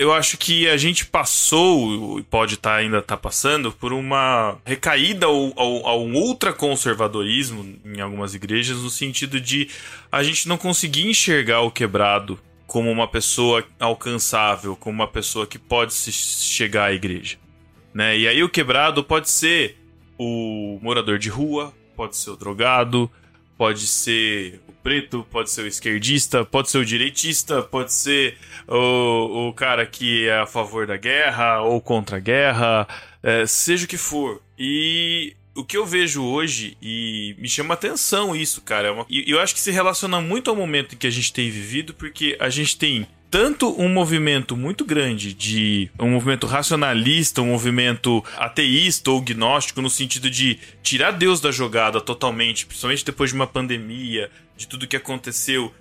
eu acho que a gente passou, e pode estar ainda tá passando, por uma recaída ao, ao, a um ultraconservadorismo em algumas igrejas, no sentido de a gente não conseguir enxergar o quebrado como uma pessoa alcançável, como uma pessoa que pode se chegar à igreja. Né? E aí o quebrado pode ser o morador de rua, pode ser o drogado, pode ser preto, pode ser o esquerdista, pode ser o direitista, pode ser o, o cara que é a favor da guerra ou contra a guerra, é, seja o que for. E o que eu vejo hoje, e me chama atenção isso, cara, é uma- e eu acho que se relaciona muito ao momento em que a gente tem vivido, porque a gente tem tanto um movimento muito grande de um movimento racionalista, um movimento ateísta ou gnóstico, no sentido de tirar Deus da jogada totalmente, principalmente depois de uma pandemia, de tudo que aconteceu.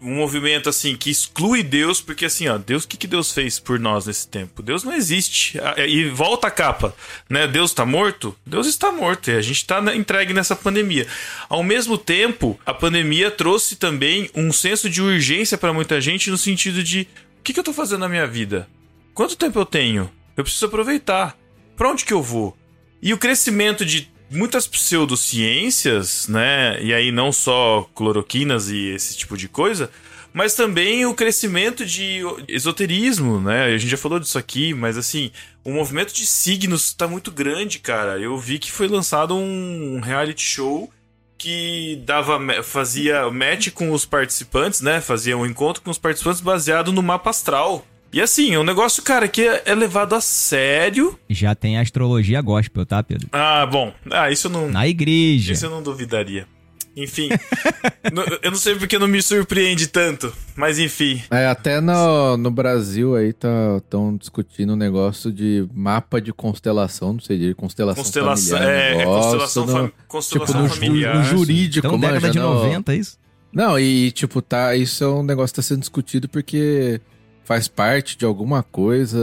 Um movimento assim que exclui Deus, porque assim, ó, Deus, o que, que Deus fez por nós nesse tempo? Deus não existe. Ah, E volta a capa, né? Deus está morto? Deus está morto e a gente está entregue nessa pandemia. Ao mesmo tempo, a pandemia trouxe também um senso de urgência para muita gente no sentido de o que, que eu tô fazendo na minha vida? Quanto tempo eu tenho? Eu preciso aproveitar. Pra onde que eu vou? E o crescimento de muitas pseudociências, né? E aí não só cloroquinas e esse tipo de coisa, mas também o crescimento de esoterismo, né? A gente já falou disso aqui, mas assim, o movimento de signos tá muito grande, cara. Eu vi que foi lançado um reality show que dava fazia match com os participantes, né? Fazia um encontro com os participantes baseado no mapa astral. E assim, é um negócio, cara, que é levado a sério. Já tem astrologia gospel, tá, Pedro? Ah, bom. Ah, isso eu não. Na igreja. Isso eu não duvidaria. Enfim, <laughs> eu não sei porque não me surpreende tanto, mas enfim. É, até no, no Brasil aí tá tão discutindo um negócio de mapa de constelação, não sei, de constelação, constelação familiar. É, negócio, constelação, no, constelação tipo, no, familiar. no jurídico, Então, década manja, de no- 90, é isso? Não, e tipo, tá, isso é um negócio que tá sendo discutido porque faz parte de alguma coisa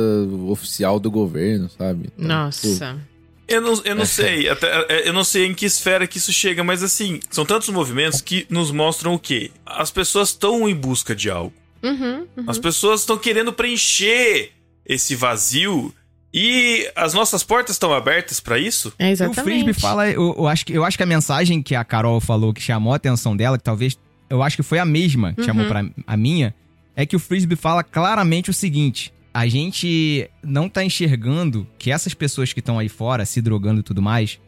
oficial do governo, sabe? Então, tipo, Nossa. Eu não, eu não <laughs> sei, até, é, eu não sei em que esfera que isso chega, mas assim, são tantos movimentos que nos mostram o quê? As pessoas estão em busca de algo. Uhum, uhum. As pessoas estão querendo preencher esse vazio e as nossas portas estão abertas pra isso? É O exatamente. Frisbee fala, eu, eu acho que, eu acho que a mensagem que a Carol falou que chamou a atenção dela, que talvez, eu acho que foi a mesma que Uhum. chamou pra a minha, é que o Frisbee fala claramente o seguinte: a gente não tá enxergando que essas pessoas que estão aí fora, se drogando e tudo mais,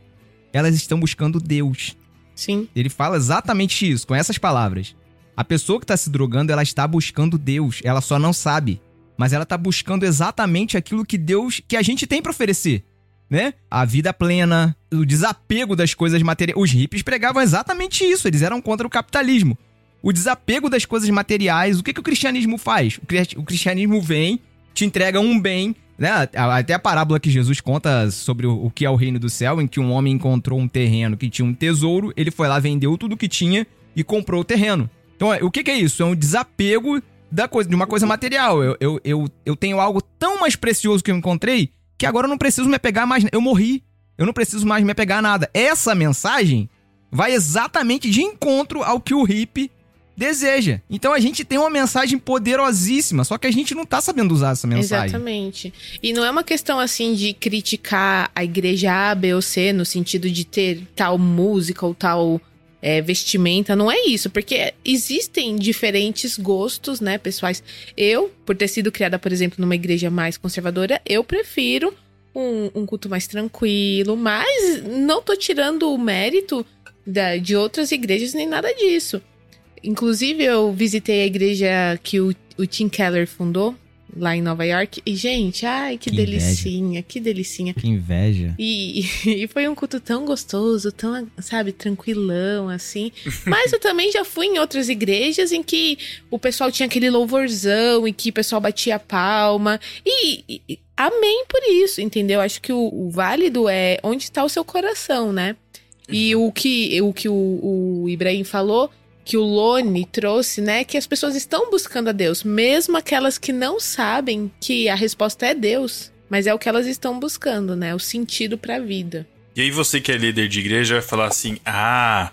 elas estão buscando Deus. Sim. Ele fala exatamente isso, com essas palavras. A pessoa que tá se drogando, ela está buscando Deus, ela só não sabe. Mas ela tá buscando exatamente aquilo que Deus, que a gente tem pra oferecer, né? A vida plena, o desapego das coisas materiais. Os hippies pregavam exatamente isso, eles eram contra o capitalismo. O desapego das coisas materiais, o que, que o cristianismo faz? O cri- o cristianismo vem, te entrega um bem, né? Até a parábola que Jesus conta sobre o o que é o reino do céu, em que um homem encontrou um terreno que tinha um tesouro, ele foi lá, vendeu tudo que tinha e comprou o terreno. Então, é, o que, que é isso? É um desapego da coisa, de uma coisa material. Eu, eu, eu, eu tenho algo tão mais precioso que eu encontrei que agora eu não preciso me apegar mais. Eu morri. Eu não preciso mais me apegar a nada. Essa mensagem vai exatamente de encontro ao que o hippie deseja. Então a gente tem uma mensagem poderosíssima, só que a gente não tá sabendo usar essa mensagem. Exatamente. E não é uma questão assim de criticar a igreja A, B ou C no sentido de ter tal música ou tal é, vestimenta. Não é isso, porque existem diferentes gostos, né, pessoais. Eu, por ter sido criada, por exemplo, numa igreja mais conservadora, eu prefiro um, um culto mais tranquilo, mas não tô tirando o mérito da- de outras igrejas nem nada disso. Inclusive, eu visitei a igreja que o, o Tim Keller fundou, lá em Nova York. E, gente, ai, que, Que inveja. delicinha, que delicinha. Que inveja. E, <laughs> e foi um culto tão gostoso, tão, sabe, tranquilão, assim. <laughs> Mas eu também já fui em outras igrejas em que o pessoal tinha aquele louvorzão e que o pessoal batia palma. E, e- e amém por isso, entendeu? Acho que o, o válido é onde está o seu coração, né? E o que o, que o, o Ibrahim falou, que o Lone trouxe, né? Que as pessoas estão buscando a Deus, mesmo aquelas que não sabem que a resposta é Deus. Mas é o que elas estão buscando, né? O sentido pra vida. E aí você que é líder de igreja vai falar assim: "Ah,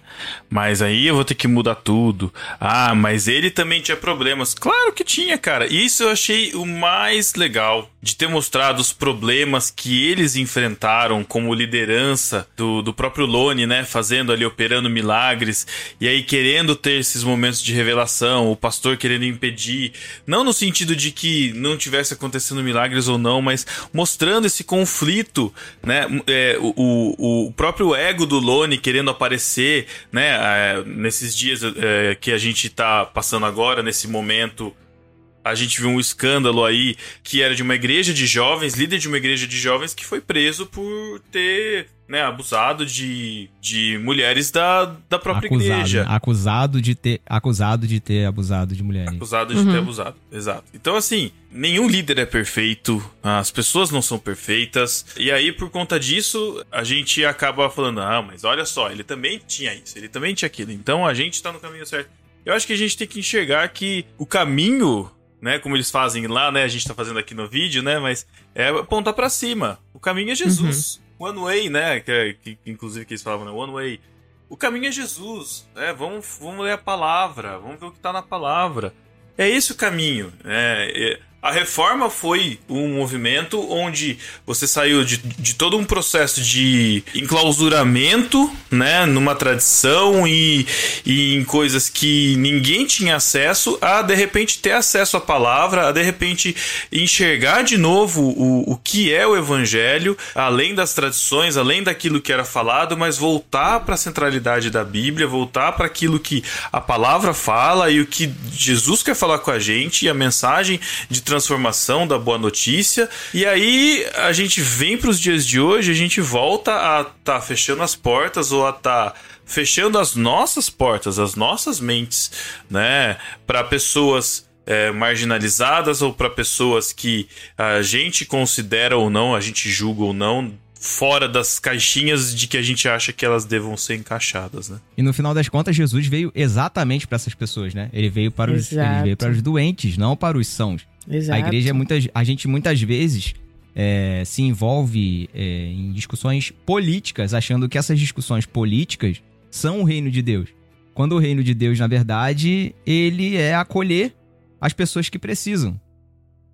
mas aí eu vou ter que mudar tudo. Ah, mas ele também tinha problemas". Claro que tinha, cara. Isso eu achei o mais legal de ter mostrado os problemas que eles enfrentaram como liderança do, do próprio Lone, né, fazendo ali operando milagres e aí querendo ter esses momentos de revelação, o pastor querendo impedir, não no sentido de que não tivesse acontecendo milagres ou não, mas mostrando esse conflito, né, é, o, o, próprio ego do Lone querendo aparecer, né, é, nesses dias é, que a gente tá passando agora, nesse momento a gente viu um escândalo aí que era de uma igreja de jovens, líder de uma igreja de jovens, que foi preso por ter né, abusado de, de mulheres da, da própria acusado, igreja. acusado de ter acusado de ter abusado de mulheres. Acusado de ter abusado, exato. Então, assim, nenhum líder é perfeito, as pessoas não são perfeitas, e aí, por conta disso, a gente acaba falando: ah, mas olha só, ele também tinha isso, ele também tinha aquilo, então a gente tá no caminho certo. Eu acho que a gente tem que enxergar que o caminho, né, como eles fazem lá, né, a gente tá fazendo aqui no vídeo, né, mas é apontar pra cima. O caminho é Jesus. One way, né, que, que, que inclusive que eles falavam, né, one way. O caminho é Jesus, né? Vamos, vamos ler a palavra, vamos ver o que tá na palavra. É esse o caminho, né? É, A reforma foi um movimento onde você saiu de, de todo um processo de enclausuramento, né, numa tradição e, e em coisas que ninguém tinha acesso, a de repente ter acesso à palavra, a de repente enxergar de novo o, o que é o evangelho, além das tradições, além daquilo que era falado, mas voltar para a centralidade da Bíblia, voltar para aquilo que a palavra fala e o que Jesus quer falar com a gente e a mensagem de transformação da boa notícia. E aí a gente vem para os dias de hoje, a gente volta a estar tá fechando as portas ou a estar tá fechando as nossas portas, as nossas mentes, né, para pessoas é, marginalizadas ou para pessoas que a gente considera ou não, a gente julga ou não, fora das caixinhas de que a gente acha que elas devam ser encaixadas, né? E no final das contas, Jesus veio exatamente para essas pessoas, né? Ele veio para os, ele veio para os doentes, não para os sãos. Exato. A igreja é muitas, a gente muitas vezes é, se envolve é, em discussões políticas, achando que essas discussões políticas são o reino de Deus. Quando o reino de Deus, na verdade, ele é acolher as pessoas que precisam.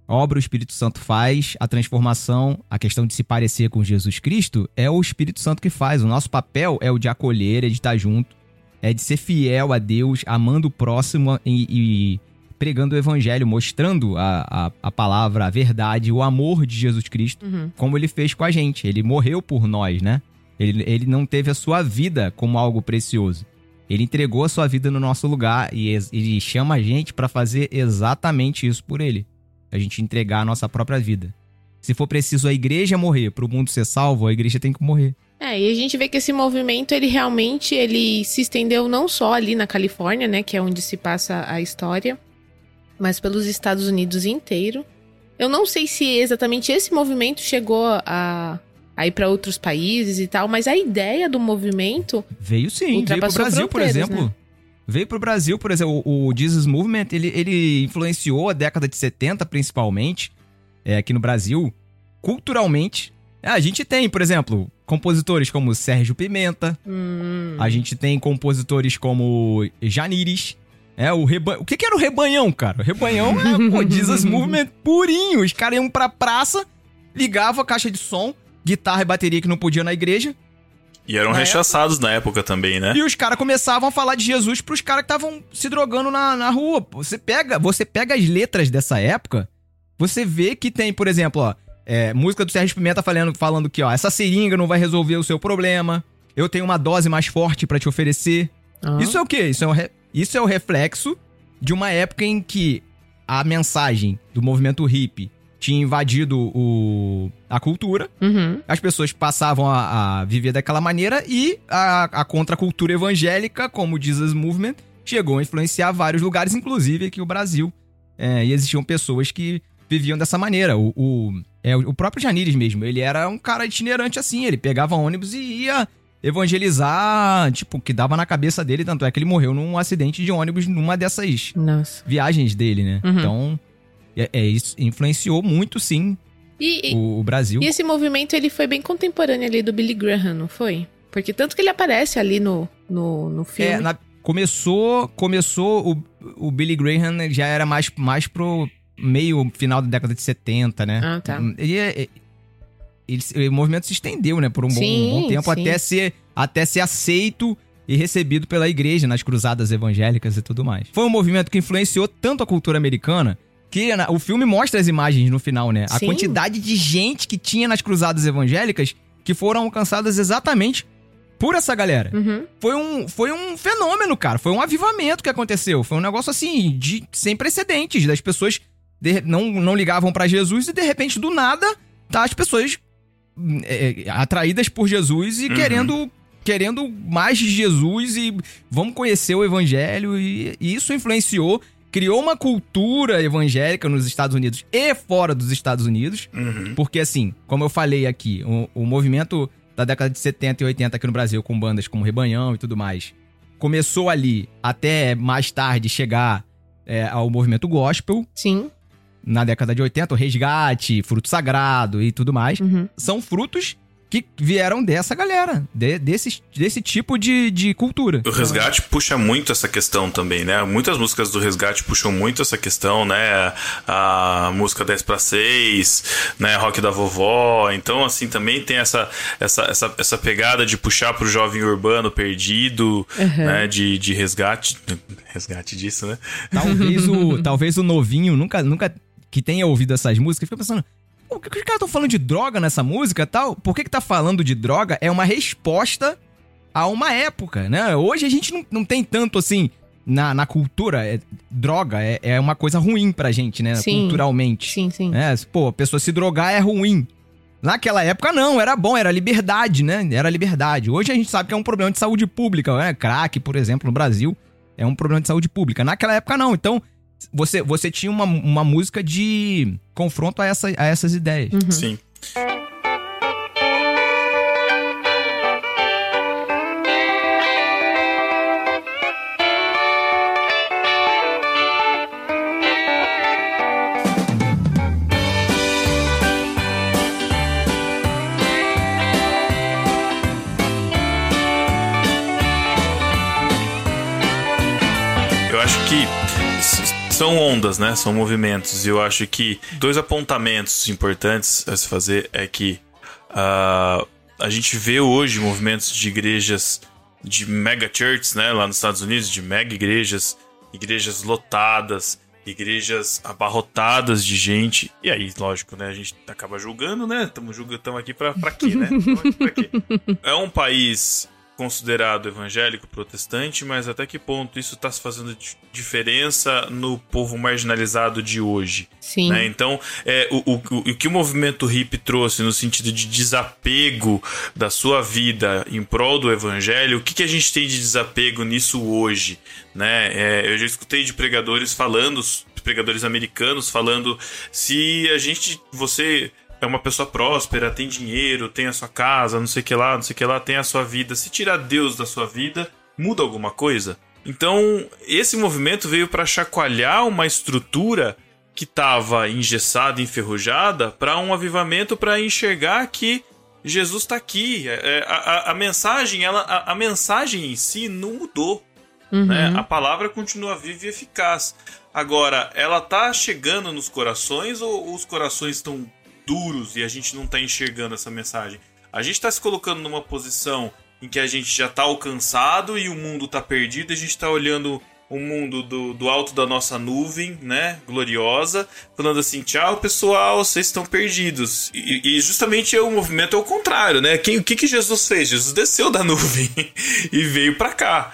A obra o Espírito Santo faz, a transformação, a questão de se parecer com Jesus Cristo, é o Espírito Santo que faz. O nosso papel é o de acolher, é de estar junto, é de ser fiel a Deus, amando o próximo e, e pregando o evangelho, mostrando a, a, a, palavra, a verdade, o amor de Jesus Cristo, Uhum. como ele fez com a gente. Ele morreu por nós, né? Ele, ele não teve a sua vida como algo precioso. Ele entregou a sua vida no nosso lugar e ele chama a gente para fazer exatamente isso por ele. A gente entregar a nossa própria vida. Se for preciso a igreja morrer para o mundo ser salvo, a igreja tem que morrer. É, e a gente vê que esse movimento, ele realmente, ele se estendeu não só ali na Califórnia, né, que é onde se passa a história, mas pelos Estados Unidos inteiro. Eu não sei se exatamente esse movimento chegou a, a ir para outros países e tal, mas a ideia do movimento, Veio sim, veio pro Ultrapassou Brasil, por fronteiras, exemplo. né? Veio pro Brasil, por exemplo, o o Jesus Movement, ele, ele influenciou a década de 70, principalmente, é, aqui no Brasil, culturalmente. A gente tem, por exemplo, compositores como Sérgio Pimenta, hum, a gente tem compositores como Janires, é, o rebanho. O que, que era o rebanhão, cara? O rebanhão é, pô, Jesus <laughs> Movement purinho. Os caras iam pra praça, ligavam a caixa de som, guitarra e bateria que não podia na igreja, E eram Na rechaçados na época também, né? e os caras começavam a falar de Jesus pros caras que estavam se drogando na, na rua. Você pega, você pega as letras dessa época, você vê que tem, por exemplo, ó, é, música do Sérgio Pimenta falando, falando que, ó, essa seringa não vai resolver o seu problema. Eu tenho uma dose mais forte pra te oferecer. ó. Isso é o quê? Isso é, um re- isso é o reflexo de uma época em que a mensagem do movimento hippie tinha invadido o, a cultura Uhum. as pessoas passavam a, a viver daquela maneira e a, a contracultura evangélica, como o Jesus Movement, chegou a influenciar vários lugares, inclusive aqui o Brasil. É, e existiam pessoas que viviam dessa maneira. O, o, é, o próprio Janires mesmo, ele era um cara itinerante assim, ele pegava ônibus e ia evangelizar, tipo, o que dava na cabeça dele, tanto é que ele morreu num acidente de ônibus numa dessas Nossa. viagens dele, né? Uhum. Então, é, é isso influenciou muito, sim, E, o, o Brasil. e esse movimento, ele foi bem contemporâneo ali do Billy Graham, não foi? Porque tanto que ele aparece ali no, no, no filme. É, na- começou, começou o, o Billy Graham já era mais, mais pro meio final da década de 70, né? Ah, tá. E é- é- ele o movimento se estendeu, né, por um bom, Sim, um bom tempo sim. até ser até ser aceito e recebido pela igreja nas cruzadas evangélicas e tudo mais. Foi um movimento que influenciou tanto a cultura americana que na- o filme mostra as imagens no final, né? A Sim. quantidade de gente que tinha nas cruzadas evangélicas que foram alcançadas exatamente por essa galera Uhum. foi um, foi um fenômeno, cara. Foi um avivamento que aconteceu. Foi um negócio assim, de sem precedentes. Das pessoas de- não, não ligavam pra Jesus e de repente, do nada, tá as pessoas é, é, atraídas por Jesus e Uhum. querendo. Querendo mais de Jesus e vamos conhecer o evangelho, e, e isso influenciou, criou uma cultura evangélica nos Estados Unidos e fora dos Estados Unidos. Uhum. Porque, assim, como eu falei aqui, o, o movimento da década de 70 e 80 aqui no Brasil, com bandas como Rebanhão e tudo mais, começou ali até mais tarde chegar é, ao movimento gospel, Sim. Na década de 80, o Resgate, Fruto Sagrado e tudo mais. Uhum. São frutos que vieram dessa galera, de- desse, desse tipo de, de cultura. O resgate puxa muito essa questão também, né? Muitas músicas do resgate puxam muito essa questão, né? A música 10 para 6, né? Rock da vovó. Então, assim, também tem essa, essa, essa, essa pegada de puxar pro jovem urbano perdido, né? De, de resgate. Resgate disso, né? Talvez o, talvez o novinho nunca, nunca que tenha ouvido essas músicas fica pensando. Por que os caras estão falando de droga nessa música e tal? Por que que tá falando de droga? É uma resposta a uma época, né? Hoje a gente não, não tem tanto assim. Na, na cultura, é- droga é, é uma coisa ruim pra gente, né? Sim. Culturalmente. Sim, sim. É, pô, a pessoa se drogar é ruim. Naquela época não, era bom, era liberdade, né? Era liberdade. Hoje a gente sabe que é um problema de saúde pública, né? Crack, por exemplo, no Brasil, é um problema de saúde pública. Naquela época não. Então, você, você tinha uma, uma música de confronto a, essa, a essas ideias. Sim. Eu acho que são ondas, né? São movimentos. E eu acho que dois apontamentos importantes a se fazer é que ah, a gente vê hoje movimentos de igrejas de mega churches, né? Lá nos Estados Unidos, de mega igrejas, igrejas lotadas, igrejas abarrotadas de gente. E aí, lógico, né? A gente acaba julgando, né? Estamos julgando, estamos aqui pra quê, né? Pra quê? É um país considerado evangélico protestante, mas até que ponto isso está se fazendo di- diferença no povo marginalizado de hoje? Sim. né? Então, é, o, o, o- que o movimento hippie trouxe no sentido de desapego da sua vida em prol do evangelho, o que, que a gente tem de desapego nisso hoje? Né? É, eu já escutei de pregadores falando, pregadores americanos falando, se a gente, você é uma pessoa próspera, tem dinheiro, tem a sua casa, não sei o que lá, não sei o que lá, tem a sua vida, se tirar Deus da sua vida, muda alguma coisa? Então, esse movimento veio para chacoalhar uma estrutura que estava engessada, enferrujada, para um avivamento para enxergar que Jesus está aqui. É, A, a- a mensagem, ela, a, a mensagem em si não mudou. né? A palavra continua viva e eficaz. Agora, ela tá chegando nos corações ou os corações estão duros e a gente não tá enxergando essa mensagem? A gente tá se colocando numa posição em que a gente já tá alcançado e o mundo tá perdido, a gente tá olhando o mundo do, do alto da nossa nuvem, né, gloriosa, falando assim, tchau pessoal, vocês estão perdidos. E, e justamente o movimento é o contrário, né? Quem, o que, que Jesus fez? Jesus desceu da <laughs> nuvem e veio pra cá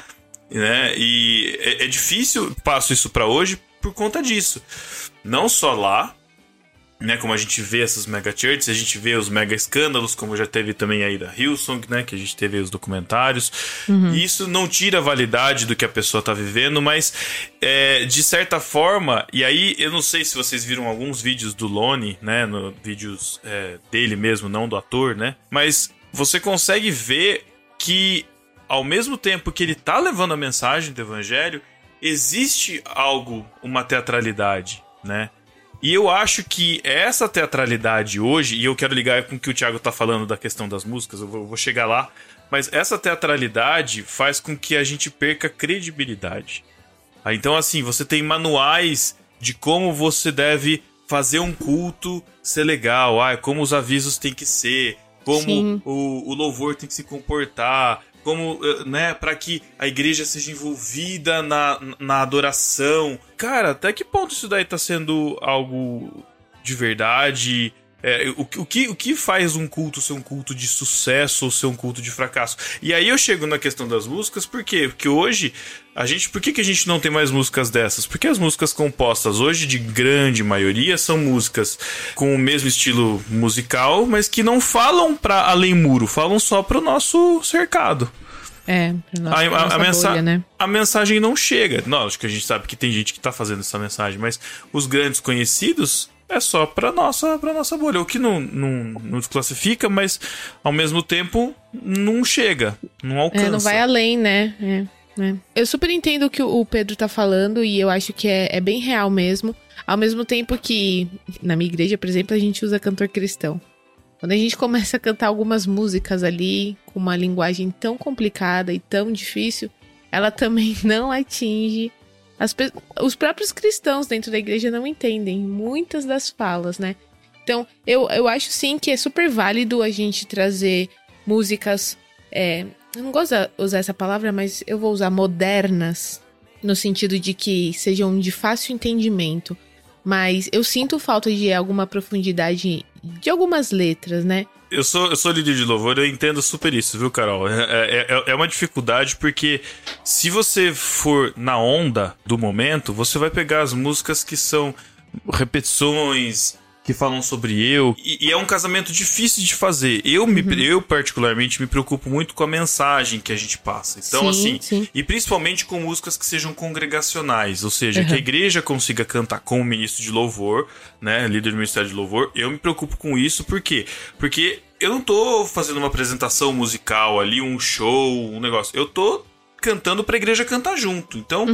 né? E é, é difícil, passo isso pra hoje por conta disso. Não só lá, né? Como a gente vê essas mega churches, a gente vê os mega escândalos, como já teve também aí da Hillsong, né? Que a gente teve os documentários. E isso não tira a validade do que a pessoa tá vivendo, mas é, de certa forma, e aí eu não sei se vocês viram alguns vídeos do Lone, né? No, vídeos é, dele mesmo, não do ator, né? Mas você consegue ver que ao mesmo tempo que ele tá levando a mensagem do evangelho, existe algo, uma teatralidade, né? E eu acho que essa teatralidade hoje, e eu quero ligar com o que o Thiago tá falando da questão das músicas, eu vou, chegar lá, mas essa teatralidade faz com que a gente perca credibilidade. Ah, Então, assim, você tem manuais de como você deve fazer um culto ser legal, ah, como os avisos têm que ser, como o, o louvor tem que se comportar, como, eh, né, para que a igreja seja envolvida na, na adoração. Cara, até que ponto isso daí tá sendo algo de verdade? É, o, que- o, que, o que faz um culto ser um culto de sucesso ou ser um culto de fracasso? E aí eu chego na questão das músicas, por quê? Porque hoje, a gente. Por que, que a gente não tem mais músicas dessas? Porque as músicas compostas hoje, de grande maioria, são músicas com o mesmo estilo musical, mas que não falam pra além muro, falam só pro nosso cercado. É, nossa, A- a- a mensa- bolha, né? A mensagem não chega. Não, acho que a gente sabe que tem gente que tá fazendo essa mensagem, mas os grandes conhecidos é só pra nossa, pra nossa bolha. O que não, não, não desclassifica, mas ao mesmo tempo não chega, não alcança. É, não vai além, né? É, né? Eu super entendo o que o Pedro tá falando e eu acho que é, é bem real mesmo. Ao mesmo tempo que na minha igreja, por exemplo, a gente usa cantor cristão. Quando a gente começa a cantar algumas músicas ali com uma linguagem tão complicada e tão difícil, ela também <laughs> não atinge as os próprios cristãos dentro da igreja não entendem muitas das falas, né? Então, eu, eu acho sim que é super válido a gente trazer músicas. é, eu não gosto de usar essa palavra, mas eu vou usar modernas, no sentido de que sejam de fácil entendimento. Mas eu sinto falta de alguma profundidade de algumas letras, né? Eu sou, eu sou líder de louvor, eu entendo super isso, viu, Carol? É, é, é uma dificuldade porque se você for na onda do momento, você vai pegar as músicas que são repetições, que falam sobre eu. E, e é um casamento difícil de fazer. Eu, me, eu, particularmente, me preocupo muito com a mensagem que a gente passa. Então, Sim, assim, sim. e principalmente com músicas que sejam congregacionais, ou seja, que a igreja consiga cantar com o ministro de louvor, né, líder do ministério de louvor. Eu me preocupo com isso, por quê? Porque eu não tô fazendo uma apresentação musical ali, um show, um negócio. Eu tô cantando pra igreja cantar junto. Então,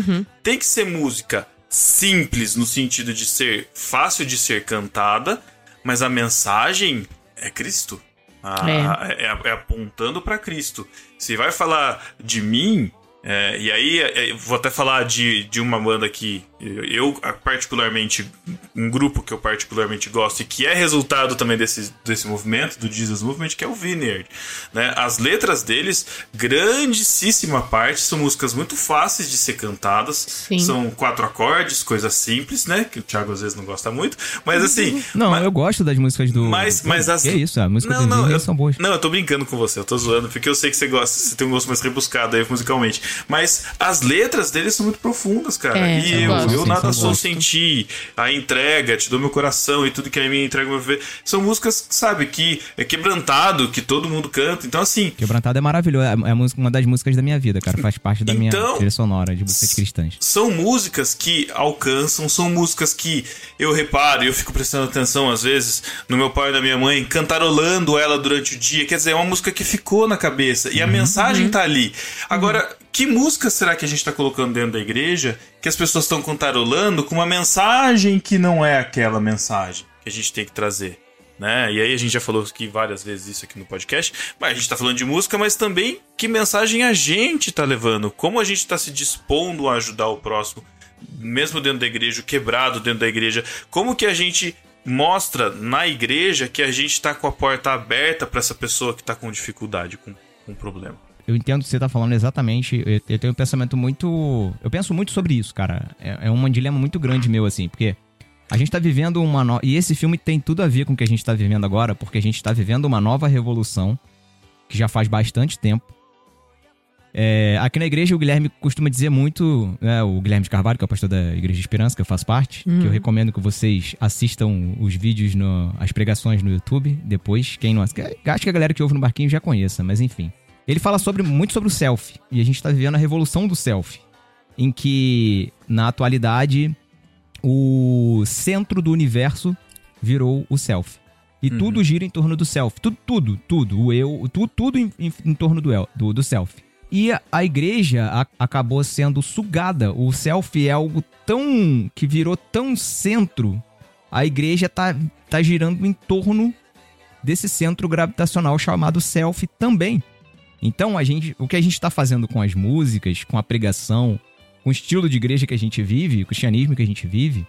tem que ser música simples no sentido de ser fácil de ser cantada, mas a mensagem é Cristo. Ah, é. é apontando para Cristo. Se vai falar de mim, é, e aí é, vou até falar de, de uma banda que eu, particularmente, um grupo que eu particularmente gosto e que é resultado também desse, desse movimento, do Jesus Movement, que é o Vineyard. Né? As letras deles, grandíssima parte, são músicas muito fáceis de ser cantadas. Sim. São quatro acordes, coisas simples, né? Que o Thiago às vezes não gosta muito. Mas assim. Não, mas- eu gosto das músicas do. mas, mas as. Que é isso, a música não, do não, eu, são boas. Não, eu tô brincando com você, eu tô zoando, porque eu sei que você gosta, você tem um gosto mais rebuscado aí musicalmente. Mas as letras deles são muito profundas, cara. É, e eu eu, eu nada sou ti, a entrega, te dou meu coração e tudo que a mim entrega meu viver. São músicas, sabe, que é quebrantado, que todo mundo canta. Então, assim, Quebrantado é maravilhoso. É é uma das músicas da minha vida, cara. Faz parte da minha Então- trilha sonora de músicas cristãs. são músicas que alcançam, são músicas que eu reparo e eu fico prestando atenção às vezes no meu pai e na minha mãe, cantarolando ela durante o dia. Quer dizer, é uma música que ficou na cabeça e a mensagem tá ali. Agora, que música será que a gente tá colocando dentro da igreja que as pessoas estão cantarolando com uma mensagem que não é aquela mensagem que a gente tem que trazer? Né? E aí a gente já falou aqui várias vezes isso aqui no podcast, mas a gente tá falando de música, mas também que mensagem a gente tá levando, como a gente tá se dispondo a ajudar o próximo, mesmo dentro da igreja, quebrado dentro da igreja, como que a gente mostra na igreja que a gente tá com a porta aberta para essa pessoa que tá com dificuldade, com, com problema. Eu entendo o que você tá falando exatamente. Eu, eu tenho um pensamento muito. Eu penso muito sobre isso, cara. É, é um dilema muito grande meu, assim, porque a gente tá vivendo uma. No... E esse filme tem tudo a ver com o que a gente tá vivendo agora, porque a gente tá vivendo uma nova revolução que já faz bastante tempo. É, aqui na igreja, o Guilherme costuma dizer muito, né, o Guilherme de Carvalho, que é o pastor da Igreja de Esperança, que eu faço parte, que eu recomendo que vocês assistam os vídeos, no, as pregações no YouTube depois. Quem não acho que a galera que ouve no barquinho já conheça, mas enfim. Ele fala sobre, muito sobre o selfie, e a gente tá vivendo a revolução do selfie, em que, na atualidade, o centro do universo virou o selfie. E tudo gira em torno do selfie. Tudo, tudo, tudo. O eu, tudo, tudo em, em- torno do, el- do, do selfie. E a, a igreja a- acabou sendo sugada. O selfie é algo tão. que virou tão centro. A igreja tá, tá girando em torno desse centro gravitacional chamado selfie também. Então, a gente, o que a gente está fazendo com as músicas, com a pregação, com o estilo de igreja que a gente vive, o cristianismo que a gente vive,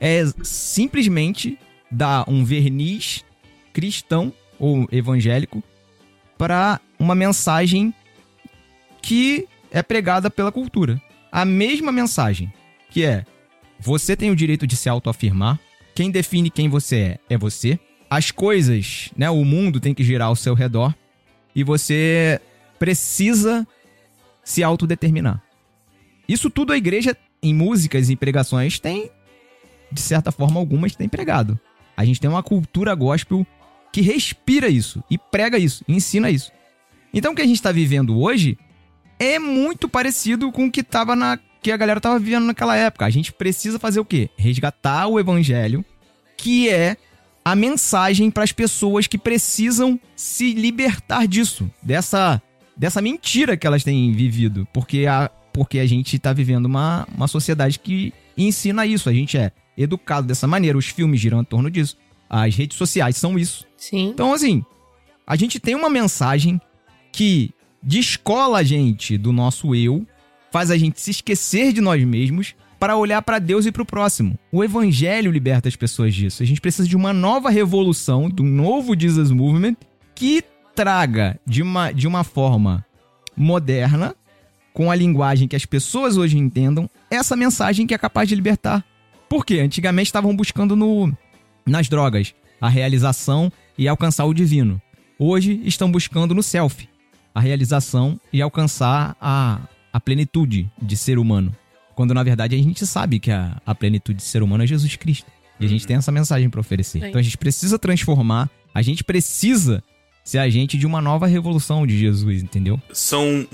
é simplesmente dar um verniz cristão ou evangélico para uma mensagem que é pregada pela cultura. A mesma mensagem, que é: você tem o direito de se autoafirmar, quem define quem você é é você. As coisas, né, o mundo tem que girar ao seu redor e você precisa se autodeterminar. Isso tudo a igreja, em músicas e pregações, tem, de certa forma, algumas tem pregado. A gente tem uma cultura gospel que respira isso, e prega isso, e ensina isso. Então o que a gente está vivendo hoje é muito parecido com o que tava na que a galera tava vivendo naquela época. A gente precisa fazer o quê? Resgatar o evangelho, que é a mensagem para as pessoas que precisam se libertar disso, dessa dessa mentira que elas têm vivido, porque a porque a gente tá vivendo uma, uma sociedade que ensina isso, a gente é educado dessa maneira, os filmes giram em torno disso. as redes sociais são isso. Sim. Então, assim, a gente tem uma mensagem que descola a gente do nosso eu, faz a gente se esquecer de nós mesmos para olhar para Deus e para o próximo. O evangelho liberta as pessoas disso. A gente precisa de uma nova revolução, de um novo Jesus Movement que traga de uma, de uma forma moderna, com a linguagem que as pessoas hoje entendam, essa mensagem que é capaz de libertar. Por quê? Antigamente estavam buscando no, nas drogas a realização e alcançar o divino. Hoje estão buscando no self a realização e alcançar a, a plenitude de ser humano. Quando na verdade a gente sabe que a, a plenitude de ser humano é Jesus Cristo. E a gente tem essa mensagem para oferecer. Sim. Então a gente precisa transformar, a gente precisa ser agente de uma nova revolução de Jesus, entendeu? São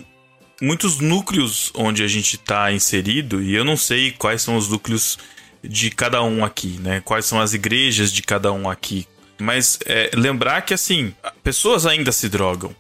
muitos núcleos onde a gente está inserido e eu não sei quais são os núcleos de cada um aqui, né? Quais são as igrejas de cada um aqui. Mas é, lembrar que, assim, pessoas ainda se drogam.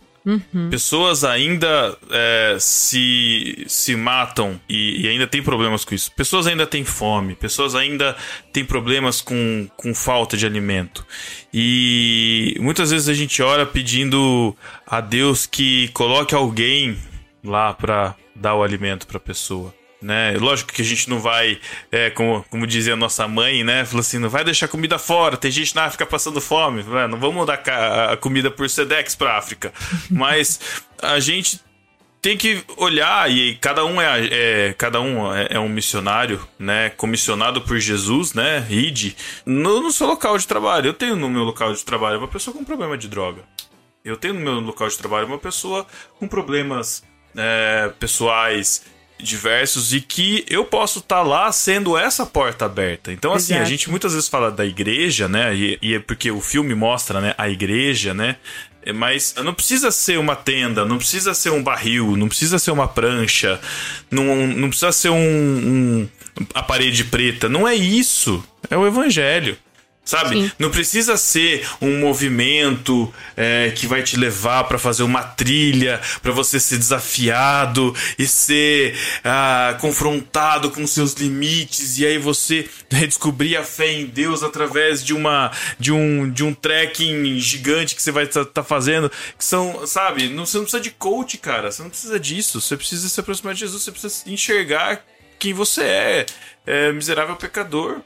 Pessoas ainda é, se, se matam e, e ainda tem problemas com isso. Pessoas ainda têm fome. Pessoas ainda têm problemas com, com falta de alimento. E muitas vezes a gente ora pedindo a Deus que coloque alguém lá para dar o alimento para a pessoa. Né? Lógico que a gente não vai, é, como, como dizia a nossa mãe, né? Falou assim: não vai deixar comida fora, tem gente na África passando fome, né? não vamos dar ca- a comida por Sedex pra África. <laughs> Mas a gente tem que olhar e cada um é, é- cada um é, é um missionário, né? Comissionado por Jesus, né? Ide no, no seu local de trabalho. Eu tenho no meu local de trabalho uma pessoa com problema de droga. Eu tenho no meu local de trabalho uma pessoa com problemas é, pessoais diversos e que eu posso estar lá sendo essa porta aberta. Então, assim, a Exato. gente muitas vezes fala da igreja, né? E, e é porque o filme mostra, né? A igreja, né? É, Mas não precisa ser uma tenda, não precisa ser um barril, não precisa ser uma prancha, não, não precisa ser um, um- a parede preta. Não é isso. É o evangelho. Sabe? Sim. Não precisa ser um movimento é, que vai te levar pra fazer uma trilha, pra você ser desafiado e ser ah, confrontado com seus limites e aí você redescobrir a fé em Deus através de uma de um de um trekking gigante que você vai estar fazendo, que são, sabe? Não, você não precisa de coach, cara. Você não precisa disso. Você precisa se aproximar de Jesus. Você precisa enxergar quem você é, é miserável pecador.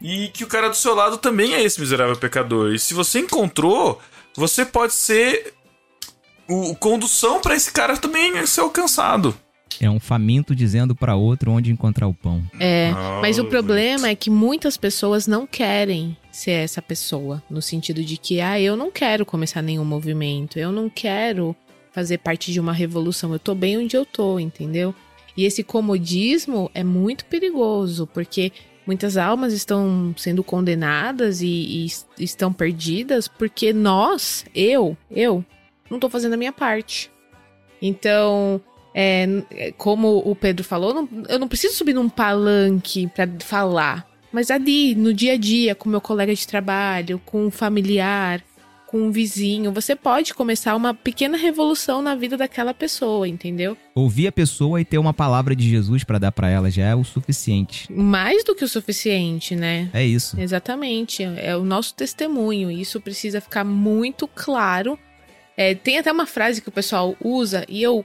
E que o cara do seu lado também é esse miserável pecador. E se você encontrou, você pode ser o, o condução pra esse cara também ser alcançado. É um faminto dizendo para outro onde encontrar o pão. É, Ah, mas o problema é que muitas pessoas não querem ser essa pessoa, no sentido de que, ah, eu não quero começar nenhum movimento, eu não quero fazer parte de uma revolução, eu tô bem onde eu tô, entendeu? E esse comodismo é muito perigoso, porque muitas almas estão sendo condenadas e, e es- estão perdidas porque nós, eu, eu, não tô fazendo a minha parte. Então, é, como o Pedro falou, não- eu não preciso subir num palanque pra falar. Mas ali, no dia a dia, com meu colega de trabalho, com um familiar, com um vizinho, você pode começar uma pequena revolução na vida daquela pessoa, entendeu? Ouvir a pessoa e ter uma palavra de Jesus para dar para ela já é o suficiente. Mais do que o suficiente, né? É isso. Exatamente, é o nosso testemunho. e Isso precisa ficar muito claro. É, tem até uma frase que o pessoal usa, e eu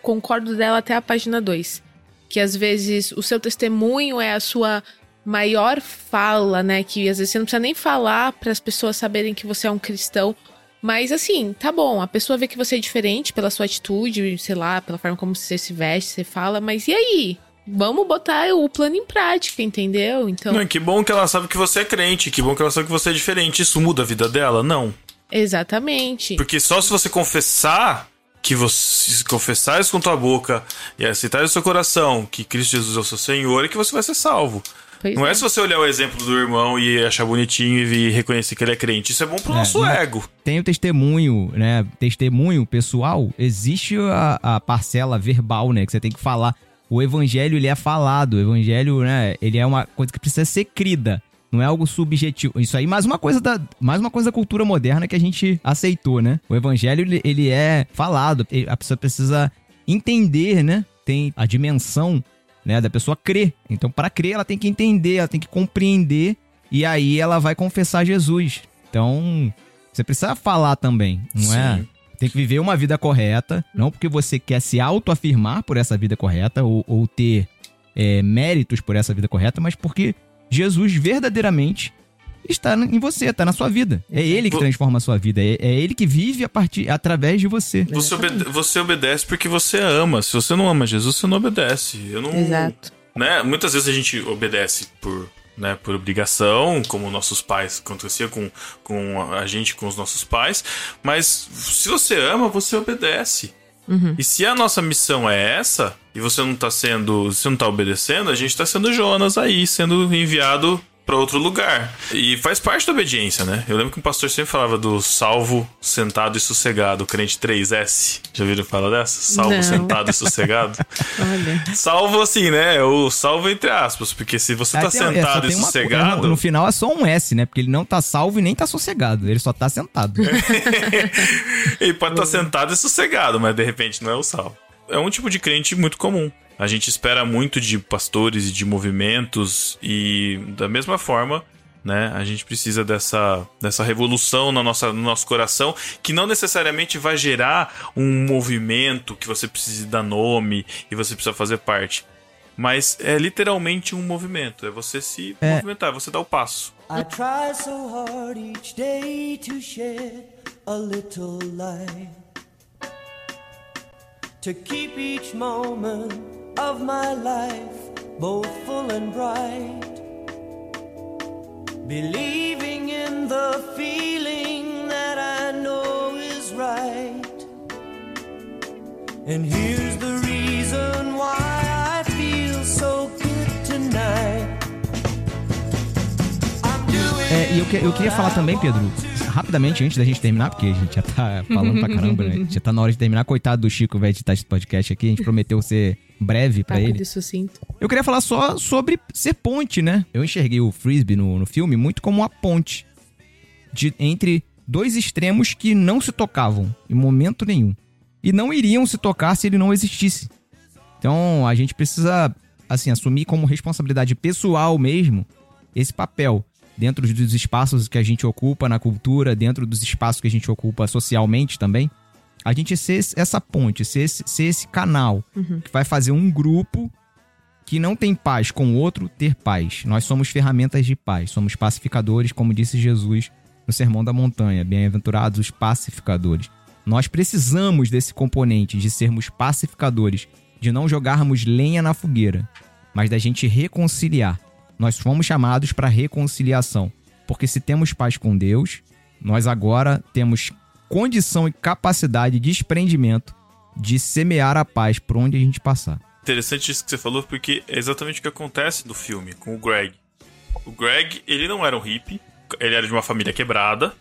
concordo dela até a página 2. Que às vezes o seu testemunho é a sua maior fala, né? Que às vezes você não precisa nem falar para as pessoas saberem que você é um cristão. Mas assim, tá bom, a pessoa vê que você é diferente pela sua atitude, sei lá, pela forma como você se veste, você fala, mas e aí? Vamos botar o plano em prática, entendeu? Então. Não, que bom que ela sabe que você é crente, que bom que ela sabe que você é diferente. Isso muda a vida dela? Não. Exatamente. Porque só se você confessar que você se confessar isso com tua boca e aceitar no seu coração que Cristo Jesus é o seu Senhor, é que você vai ser salvo. Pois não é. é. se você olhar o exemplo do irmão e achar bonitinho e reconhecer que ele é crente. Isso é bom pro É, nosso não- ego. Tem o testemunho, né? Testemunho pessoal. Existe a, a parcela verbal, né? Que você tem que falar. O evangelho, ele é falado. O evangelho, né? Ele é uma coisa que precisa ser crida. Não é algo subjetivo. Isso aí, mais uma coisa da, mais uma coisa da cultura moderna que a gente aceitou, né? O evangelho, ele, ele é falado. A pessoa precisa entender, né? Tem a dimensão, né? Da pessoa crer. Então, para crer, ela tem que entender, ela tem que compreender E aí ela vai confessar Jesus. Então, você precisa falar também, não é? Sim. Tem que viver uma vida correta, não porque você quer se autoafirmar por essa vida correta ou, ou ter é, méritos por essa vida correta, mas porque Jesus verdadeiramente está em você, está na sua vida. É Ele que transforma a sua vida, é, é Ele que vive a partir, através de você. Você, obede- você obedece porque você ama. Se você não ama Jesus, você não obedece. Eu não. Exato. Né? Muitas vezes a gente obedece por, né, por obrigação, como nossos pais acontecia com, com a gente, com os nossos pais. Mas se você ama, você obedece. E se a nossa missão é essa, e você não tá sendo. Você não tá obedecendo, a gente tá sendo Jonas aí, sendo enviado pra outro lugar. E faz parte da obediência, né? Eu lembro que um pastor sempre falava do salvo, sentado e sossegado, crente 3S. Já ouviram falar dessa? Salvo, Não. sentado e sossegado. <laughs> Olha. Salvo assim, né? O salvo entre aspas, porque se você tá Até- é, sentado e uma- sossegado. no, no final é só um S, né? Porque ele não tá salvo e nem tá sossegado. Ele só tá sentado. <laughs> Ele pode estar sentado e sossegado, mas de repente não é o salvo. É um tipo de crente muito comum. A gente espera muito de pastores e de movimentos e da mesma forma, né, a gente precisa dessa, dessa revolução na nossa, no nosso coração, que não necessariamente vai gerar um movimento que você precise dar nome e você precisa fazer parte. Mas é literalmente um movimento, é você se movimentar, é você dar o passo. I try so hard each day to shed a little light. To keep each moment of my life both full and bright. Believing in the feeling that I know is right. And here's the reason why I feel so good tonight. I'm doing É, e eu, que- eu queria falar também, Pedro, rapidamente, antes da gente terminar, porque a gente já tá falando pra caramba, né? <laughs> Já tá na hora de terminar. Coitado do Chico, vai editar esse podcast aqui. A gente prometeu ser breve pra Rápido ele. sucinto. Eu queria falar só sobre ser ponte, né? Eu enxerguei o Frisbee no, no filme muito como uma ponte de, entre dois extremos que não se tocavam em momento nenhum. E não iriam se tocar se ele não existisse. Então a gente precisa, assim, assumir como responsabilidade pessoal mesmo esse papel dentro dos espaços que a gente ocupa na cultura, dentro dos espaços que a gente ocupa socialmente também. A gente ser essa ponte, ser esse, ser esse canal que vai fazer um grupo que não tem paz com o outro ter paz. Nós somos ferramentas de paz, somos pacificadores, como disse Jesus no Sermão da Montanha. Bem-aventurados os pacificadores. Nós precisamos desse componente de sermos pacificadores, de não jogarmos lenha na fogueira, mas da gente reconciliar. Nós fomos chamados para reconciliação, porque se temos paz com Deus, nós agora temos condição e capacidade de desprendimento de semear a paz por onde a gente passar. Interessante isso que você falou, porque é exatamente o que acontece no filme com o Greg. O Greg, ele não era um hippie, ele era de uma família quebrada,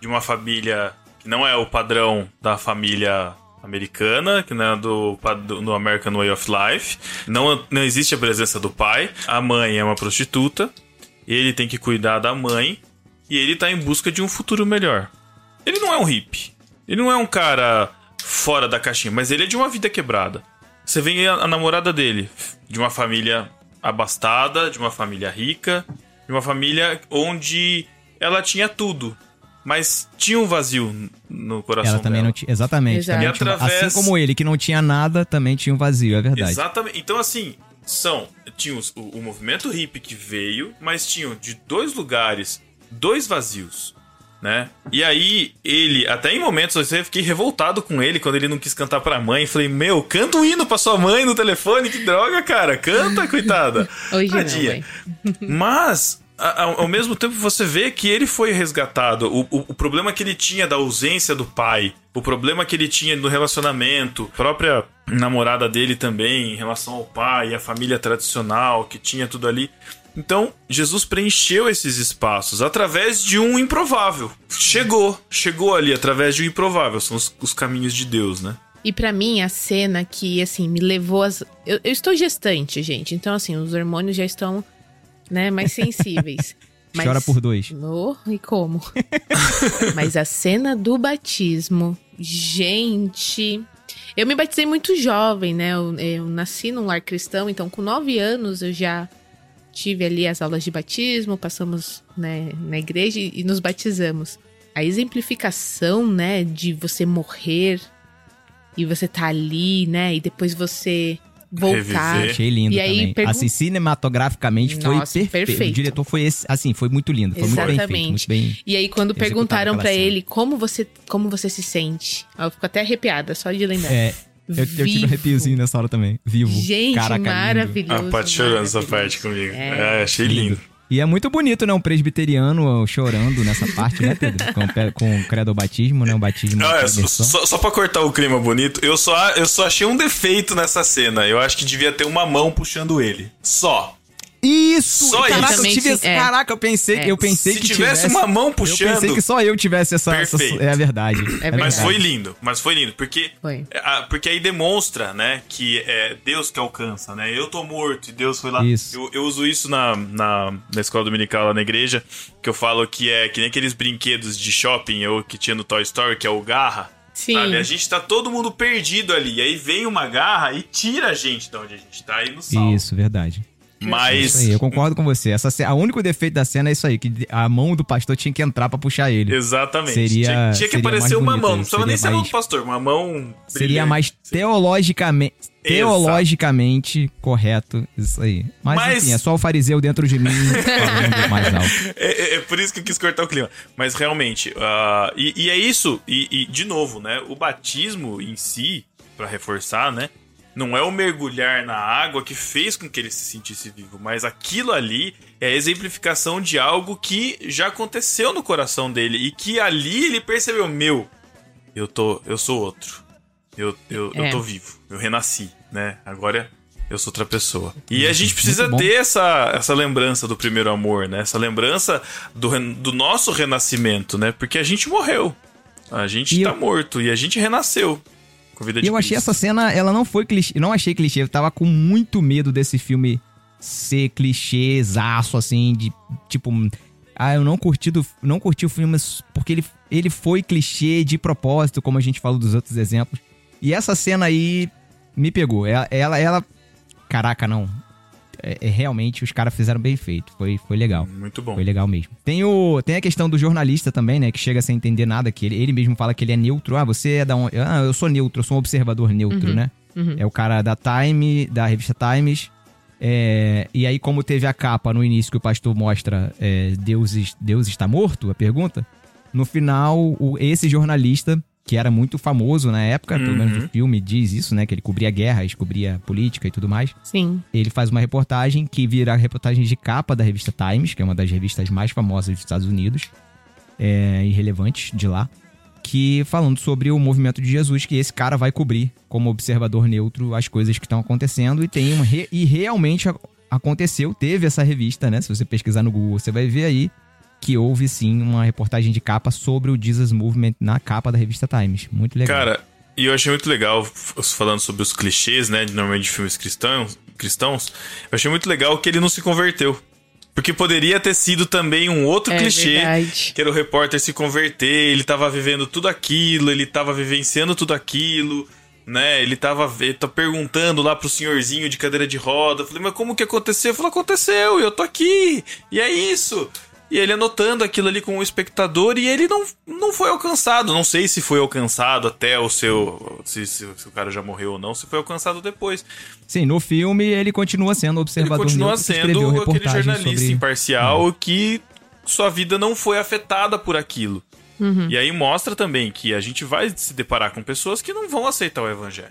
de uma família que não é o padrão da família americana, que não é do, pad- do American Way of Life. Não, não existe a presença do pai. A mãe é uma prostituta. Ele tem que cuidar da mãe. E ele tá em busca de um futuro melhor. Ele não é um hippie. Ele não é um cara fora da caixinha, mas ele é de uma vida quebrada. Você vê a, a namorada dele, de uma família abastada, de uma família rica, de uma família onde ela tinha tudo, mas tinha um vazio no coração Ela também dela. não tinha. Exatamente. Também E tinha- através- Assim como ele, que não tinha nada, também tinha um vazio, é verdade. Exatamente. Então, assim, são. Tinha os- o, o movimento hippie que veio, mas tinham de dois lugares, dois vazios. Né? E aí, ele, até em momentos assim, eu fiquei revoltado com ele quando ele não quis cantar pra mãe. Falei, meu, canta um hino pra sua mãe no telefone, que droga, cara. Canta, coitada. <laughs> Hoje não, Tadinha. velho. Mas, a- ao, mesmo tempo, você vê que ele foi resgatado. O, o, o problema que ele tinha da ausência do pai, o problema que ele tinha no relacionamento, própria namorada dele também, em relação ao pai, a família tradicional, que tinha tudo ali. Então, Jesus preencheu esses espaços através de um improvável. Chegou, chegou ali através de um improvável. São os, os caminhos de Deus, né? E pra mim, a cena que, assim, me levou as. Eu, eu estou gestante, gente. Então, assim, os hormônios já estão, né, mais sensíveis. <laughs> Mas- Chora por dois. Oh, e como? <laughs> Mas a cena do batismo, gente. Eu me batizei muito jovem, né? Eu, eu nasci num lar cristão, então com nove anos eu já tive ali as aulas de batismo, passamos né, na igreja e, e nos batizamos. A exemplificação, né, de você morrer e você tá ali, né, e depois você voltar. Reviver. Achei lindo E aí, também. pergun- Assim, cinematograficamente foi Nossa, perfeito. perfeito. O diretor foi esse, assim, foi muito lindo. Foi muito bem feito, Exatamente. muito bem. E aí, quando perguntaram cena. ele como você, como você se sente, eu fico até arrepiada só de lembrar. É, eu, eu tive um arrepiozinho nessa hora também. Vivo. Gente, Caraca, lindo. maravilhoso. A Paty chorando essa parte comigo. É. É, achei lindo. E é muito bonito, né? Um presbiteriano chorando nessa parte, né, Pedro? Com, com o credo batismo, né? O batismo. Não, de é, só, só pra cortar o clima bonito, eu só, eu só achei um defeito nessa cena. Eu acho que devia ter uma mão puxando ele. Só. Isso! Só caraca, isso. eu tive, É. caraca, eu pensei, É. eu pensei Se que tivesse uma mão Eu puxando. pensei que só eu tivesse essa. essa Perfeito. é a verdade. É Mas verdade. foi lindo, mas foi lindo, porque Foi. a- porque aí demonstra, né, que é Deus que alcança, né? Eu tô morto e Deus foi lá. Isso. Eu, eu uso isso na, na, na escola dominical lá na igreja, que eu falo que é que nem aqueles brinquedos de shopping ou que tinha no Toy Story, que é o garra. Sim. Sabe? A gente tá todo mundo perdido ali. Aí vem uma garra e tira a gente de onde a gente tá e nos salva. Isso, verdade. Mas. Isso aí, eu concordo com você. Essa, a único defeito da cena é isso aí, que a mão do pastor tinha que entrar pra puxar ele. Exatamente. Seria- tinha, tinha que seria aparecer uma mão. Não precisava nem seria ser a mão do pastor, uma mão. Seria brilhante. mais teologicamente, teologicamente correto isso aí. Mas, Mas- enfim, é só o fariseu dentro de mim <laughs> falando mais alto. É, é- é por isso que eu quis cortar o clima. Mas realmente, ah, e, e é isso, e, e, de novo, né? O batismo em si, pra reforçar, né? Não é o mergulhar na água que fez com que ele se sentisse vivo, mas aquilo ali é a exemplificação de algo que já aconteceu no coração dele e que ali ele percebeu: meu, eu tô, eu sou outro, eu, eu, eu É. tô vivo, eu renasci, né? Agora eu sou outra pessoa. E a gente precisa ter essa, essa lembrança do primeiro amor, né? Essa lembrança do, do nosso renascimento, né? Porque a gente morreu. A gente E tá eu- morto e a gente renasceu de E eu achei essa cena, ela não foi clichê, não achei clichê, eu tava com muito medo desse filme ser clichêzaço, assim, de tipo. Ah, eu não curti, do, não curti o filme porque ele, ele foi clichê de propósito, como a gente falou dos outros exemplos. E essa cena aí me pegou. Ela, ela, ela- caraca, não. É, é, realmente os caras fizeram bem feito. Foi, foi legal. Muito bom. Foi legal mesmo. Tem, o, tem a questão do jornalista também, né? Que chega sem entender nada, que ele, ele mesmo fala que ele é neutro. Ah, você é da onde? Ah, eu sou neutro, eu sou um observador neutro, né? É o cara da Time, da revista Times. É, e aí, como teve a capa no início que o pastor mostra é, Deus, Deus está morto, a pergunta, no final, o- esse jornalista, que era muito famoso na época, pelo menos no filme diz isso, né? Que ele cobria guerras, cobria política e tudo mais Sim. ele faz uma reportagem que vira a reportagem de capa da revista Times, que é uma das revistas mais famosas dos Estados Unidos é, e relevantes de lá, que falando sobre o movimento de Jesus, que esse cara vai cobrir como observador neutro as coisas que estão acontecendo e tem um re- e realmente aconteceu, teve essa revista, né? Se você pesquisar no Google, você vai ver aí que houve sim uma reportagem de capa sobre o Jesus Movement na capa da revista Times. Muito legal. Cara, e eu achei muito legal, falando sobre os clichês, né? de- Normalmente de filmes cristãos, cristãos, eu achei muito legal que ele não se converteu. Porque poderia ter sido também um outro É clichê. verdade. Que era o repórter se converter, ele tava vivendo tudo aquilo, ele tava vivenciando tudo aquilo, né? Ele tava ele tá perguntando lá pro senhorzinho de cadeira de roda. Falei, mas como que aconteceu? Eu falei, aconteceu, e eu tô aqui, e é isso. E ele anotando aquilo ali com o espectador e ele não, não foi alcançado. Não sei se foi alcançado até o seu. Se, se- se o cara já morreu ou não, se foi alcançado depois. Sim, no filme ele continua sendo Ele observador continua que escreveu sendo aquele jornalista sobre... imparcial que sua vida não foi afetada por aquilo. Uhum. E aí mostra também que a gente vai se deparar com pessoas que não vão aceitar o evangelho.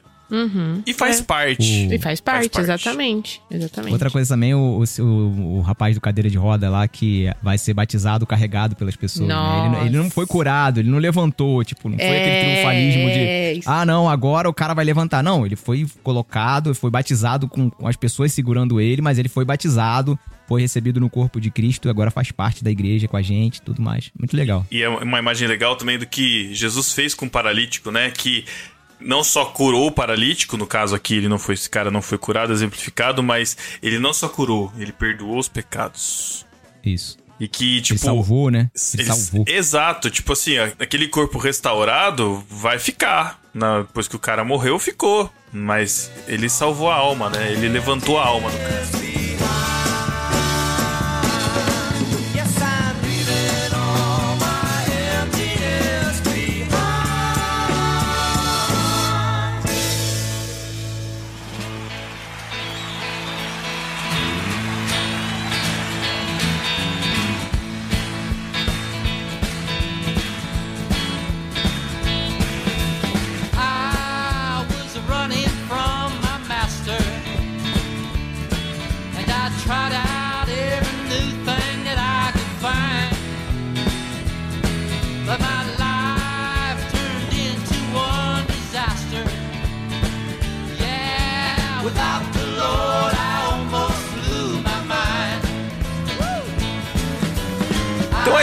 E faz É. parte. E faz parte, exatamente. Exatamente. Outra coisa também, o, o, o- o rapaz do cadeira de roda lá que vai ser batizado, carregado pelas pessoas. né? Ele, não- ele não foi curado, ele não levantou, tipo, não foi É, aquele triunfalismo de. isso. Ah, não, agora o cara vai levantar. Não, ele foi colocado, foi batizado com, com as pessoas segurando ele, mas ele foi batizado, foi recebido no corpo de Cristo e agora faz parte da igreja com a gente tudo mais. Muito legal. E é uma imagem legal também do que Jesus fez com o paralítico, né? Que não só curou o paralítico, no caso aqui, ele não foi, esse cara não foi curado, exemplificado, mas ele não só curou, ele perdoou os pecados. Isso. E que, tipo. ele salvou, né? Ele Ele- salvou. Exato, tipo assim, aquele corpo restaurado vai ficar. Na, depois que o cara morreu, ficou. Mas ele salvou a alma, né? Ele levantou a alma do cara.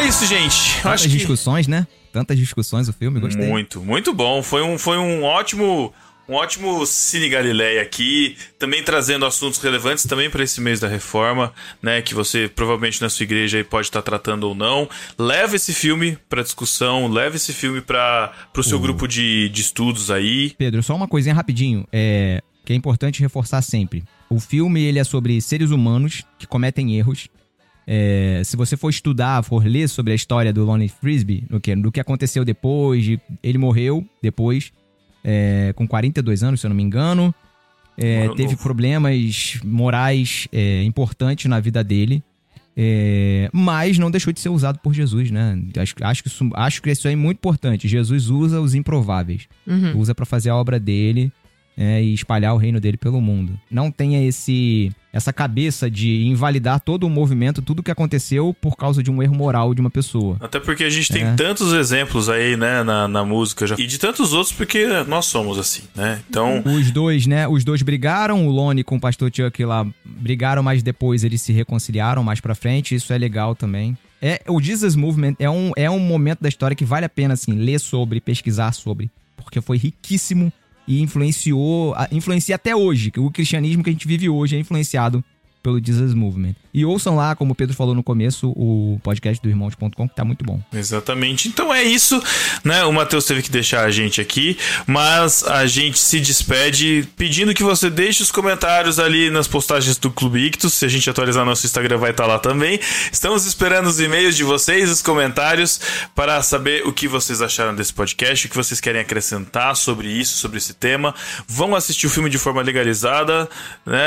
É isso, gente. Tantas acho que discussões, né? Tantas discussões o filme, gostei. muito, muito bom. Foi um, foi um ótimo. Um ótimo Cine Galileia aqui, também trazendo assuntos relevantes também para esse mês da reforma, né? Que você provavelmente na sua igreja aí pode estar tratando ou não. Leva esse filme para discussão, leva esse filme para o seu grupo de, de estudos aí. Pedro, só uma coisinha rapidinho, é, que é importante reforçar sempre. O filme ele é sobre seres humanos que cometem erros. É, se você for estudar, for ler sobre a história do Lonnie Frisbee, do que, do que aconteceu depois, de- ele morreu depois, é, com 42 anos, se eu não me engano. É, teve novo. problemas morais é, importantes na vida dele. É, mas não deixou de ser usado por Jesus, né? Acho, acho, que isso, acho que isso é muito importante. Jesus usa os improváveis. Usa pra fazer a obra dele é, e espalhar o reino dele pelo mundo. Não tenha esse essa cabeça de invalidar todo o movimento, tudo que aconteceu por causa de um erro moral de uma pessoa. Até porque a gente tem É. tantos exemplos aí, né, na, na música já. E de tantos outros, porque nós somos assim, né? Então, Os dois, né? Os dois brigaram, o Lone com o pastor Chuck lá brigaram, mas depois eles se reconciliaram mais pra frente, isso é legal também. É, o Jesus Movement é um, é um momento da história que vale a pena, assim, ler sobre, pesquisar sobre, porque foi riquíssimo e influenciou, influencia até hoje, que o cristianismo que a gente vive hoje é influenciado pelo Jesus Movement. E ouçam lá, como o Pedro falou no começo, o podcast do irmãos.com, que tá muito bom. Exatamente. Então é isso, né? O Matheus teve que deixar a gente aqui, mas a gente se despede pedindo que você deixe os comentários ali nas postagens do Clube Ictus. Se a gente atualizar nosso Instagram, vai estar lá também. Estamos esperando os e-mails de vocês, os comentários, para saber o que vocês acharam desse podcast, o que vocês querem acrescentar sobre isso, sobre esse tema. Vão assistir o filme de forma legalizada, né?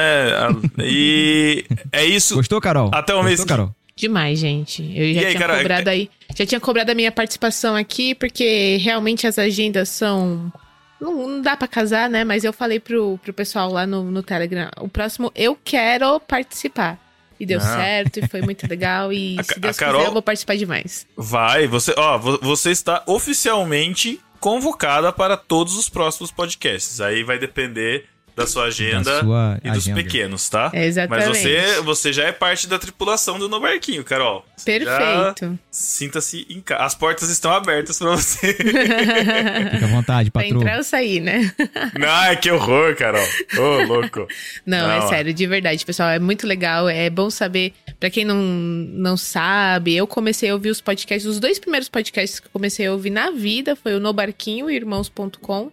<laughs> E é isso. Gostou, Carol? Até o mês Gostou, que- Carol? Demais, gente. Eu já E aí, tinha cara, cobrado é- aí. Já tinha cobrado a minha participação aqui, porque realmente as agendas são. Não, não dá pra casar, né? Mas eu falei pro, pro pessoal lá no, no Telegram: o próximo eu quero participar. E deu Ah. certo, e foi muito legal. E <laughs> A se Deus Carol- quiser, eu vou participar demais. Vai, você, ó, vo- você está oficialmente convocada para todos os próximos podcasts. Aí vai depender da sua agenda Da sua e dos agenda. pequenos, tá? É, exatamente. Mas você, você já é parte da tripulação do No Barquinho, Carol. Você Perfeito. Sinta-se em casa. As portas estão abertas para você. <laughs> Fica à vontade, Pra patroa. entrar ou sair, né? <laughs> Ai, que horror, Carol. Ô, louco. Não, Não, é sério, de verdade, pessoal. É muito legal. É bom saber. Pra quem não, não sabe, eu comecei a ouvir os podcasts. Os dois primeiros podcasts que eu comecei a ouvir na vida foi o No Barquinho e Irmãos.com.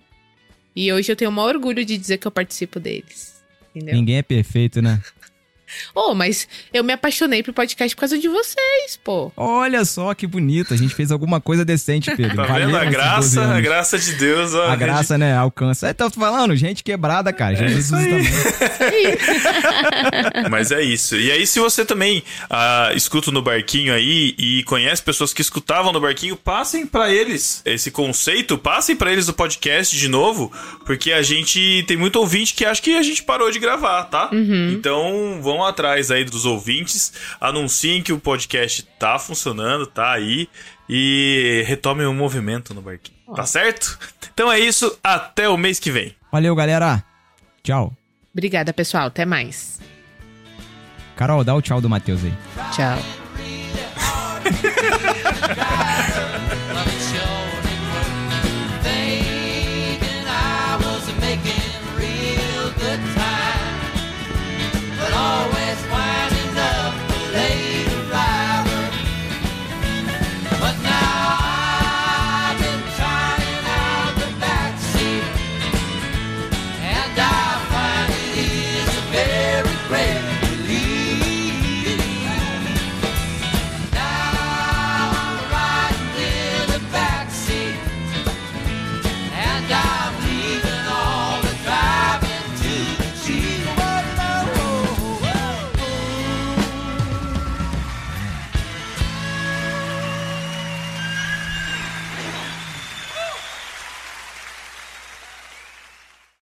E hoje eu tenho o maior orgulho de dizer que eu participo deles. Entendeu? Ninguém é perfeito, né? Oh, mas eu me apaixonei pro podcast por causa de vocês, pô. Olha só que bonito. A gente fez alguma coisa decente, <laughs> Pedro. Tá Valeu vendo? A esses 12 graça, a graça de Deus. ó, A graça, né? Alcança. É, tô falando, gente quebrada, cara. Jesus isso aí. também. <laughs> Mas é isso. E aí, se você também ah, escuta no barquinho aí e conhece pessoas que escutavam no barquinho, passem pra eles esse conceito, passem pra eles o podcast de novo, porque a gente tem muito ouvinte que acha que a gente parou de gravar, tá? Então, vão atrás aí dos ouvintes, anunciem que o podcast tá funcionando, tá aí e retomem o movimento no barquinho. Tá certo? Então é isso, até o mês que vem. Valeu, galera. Tchau. Obrigada, pessoal. Até mais. Carol, dá o tchau do Matheus aí. Tchau. <laughs>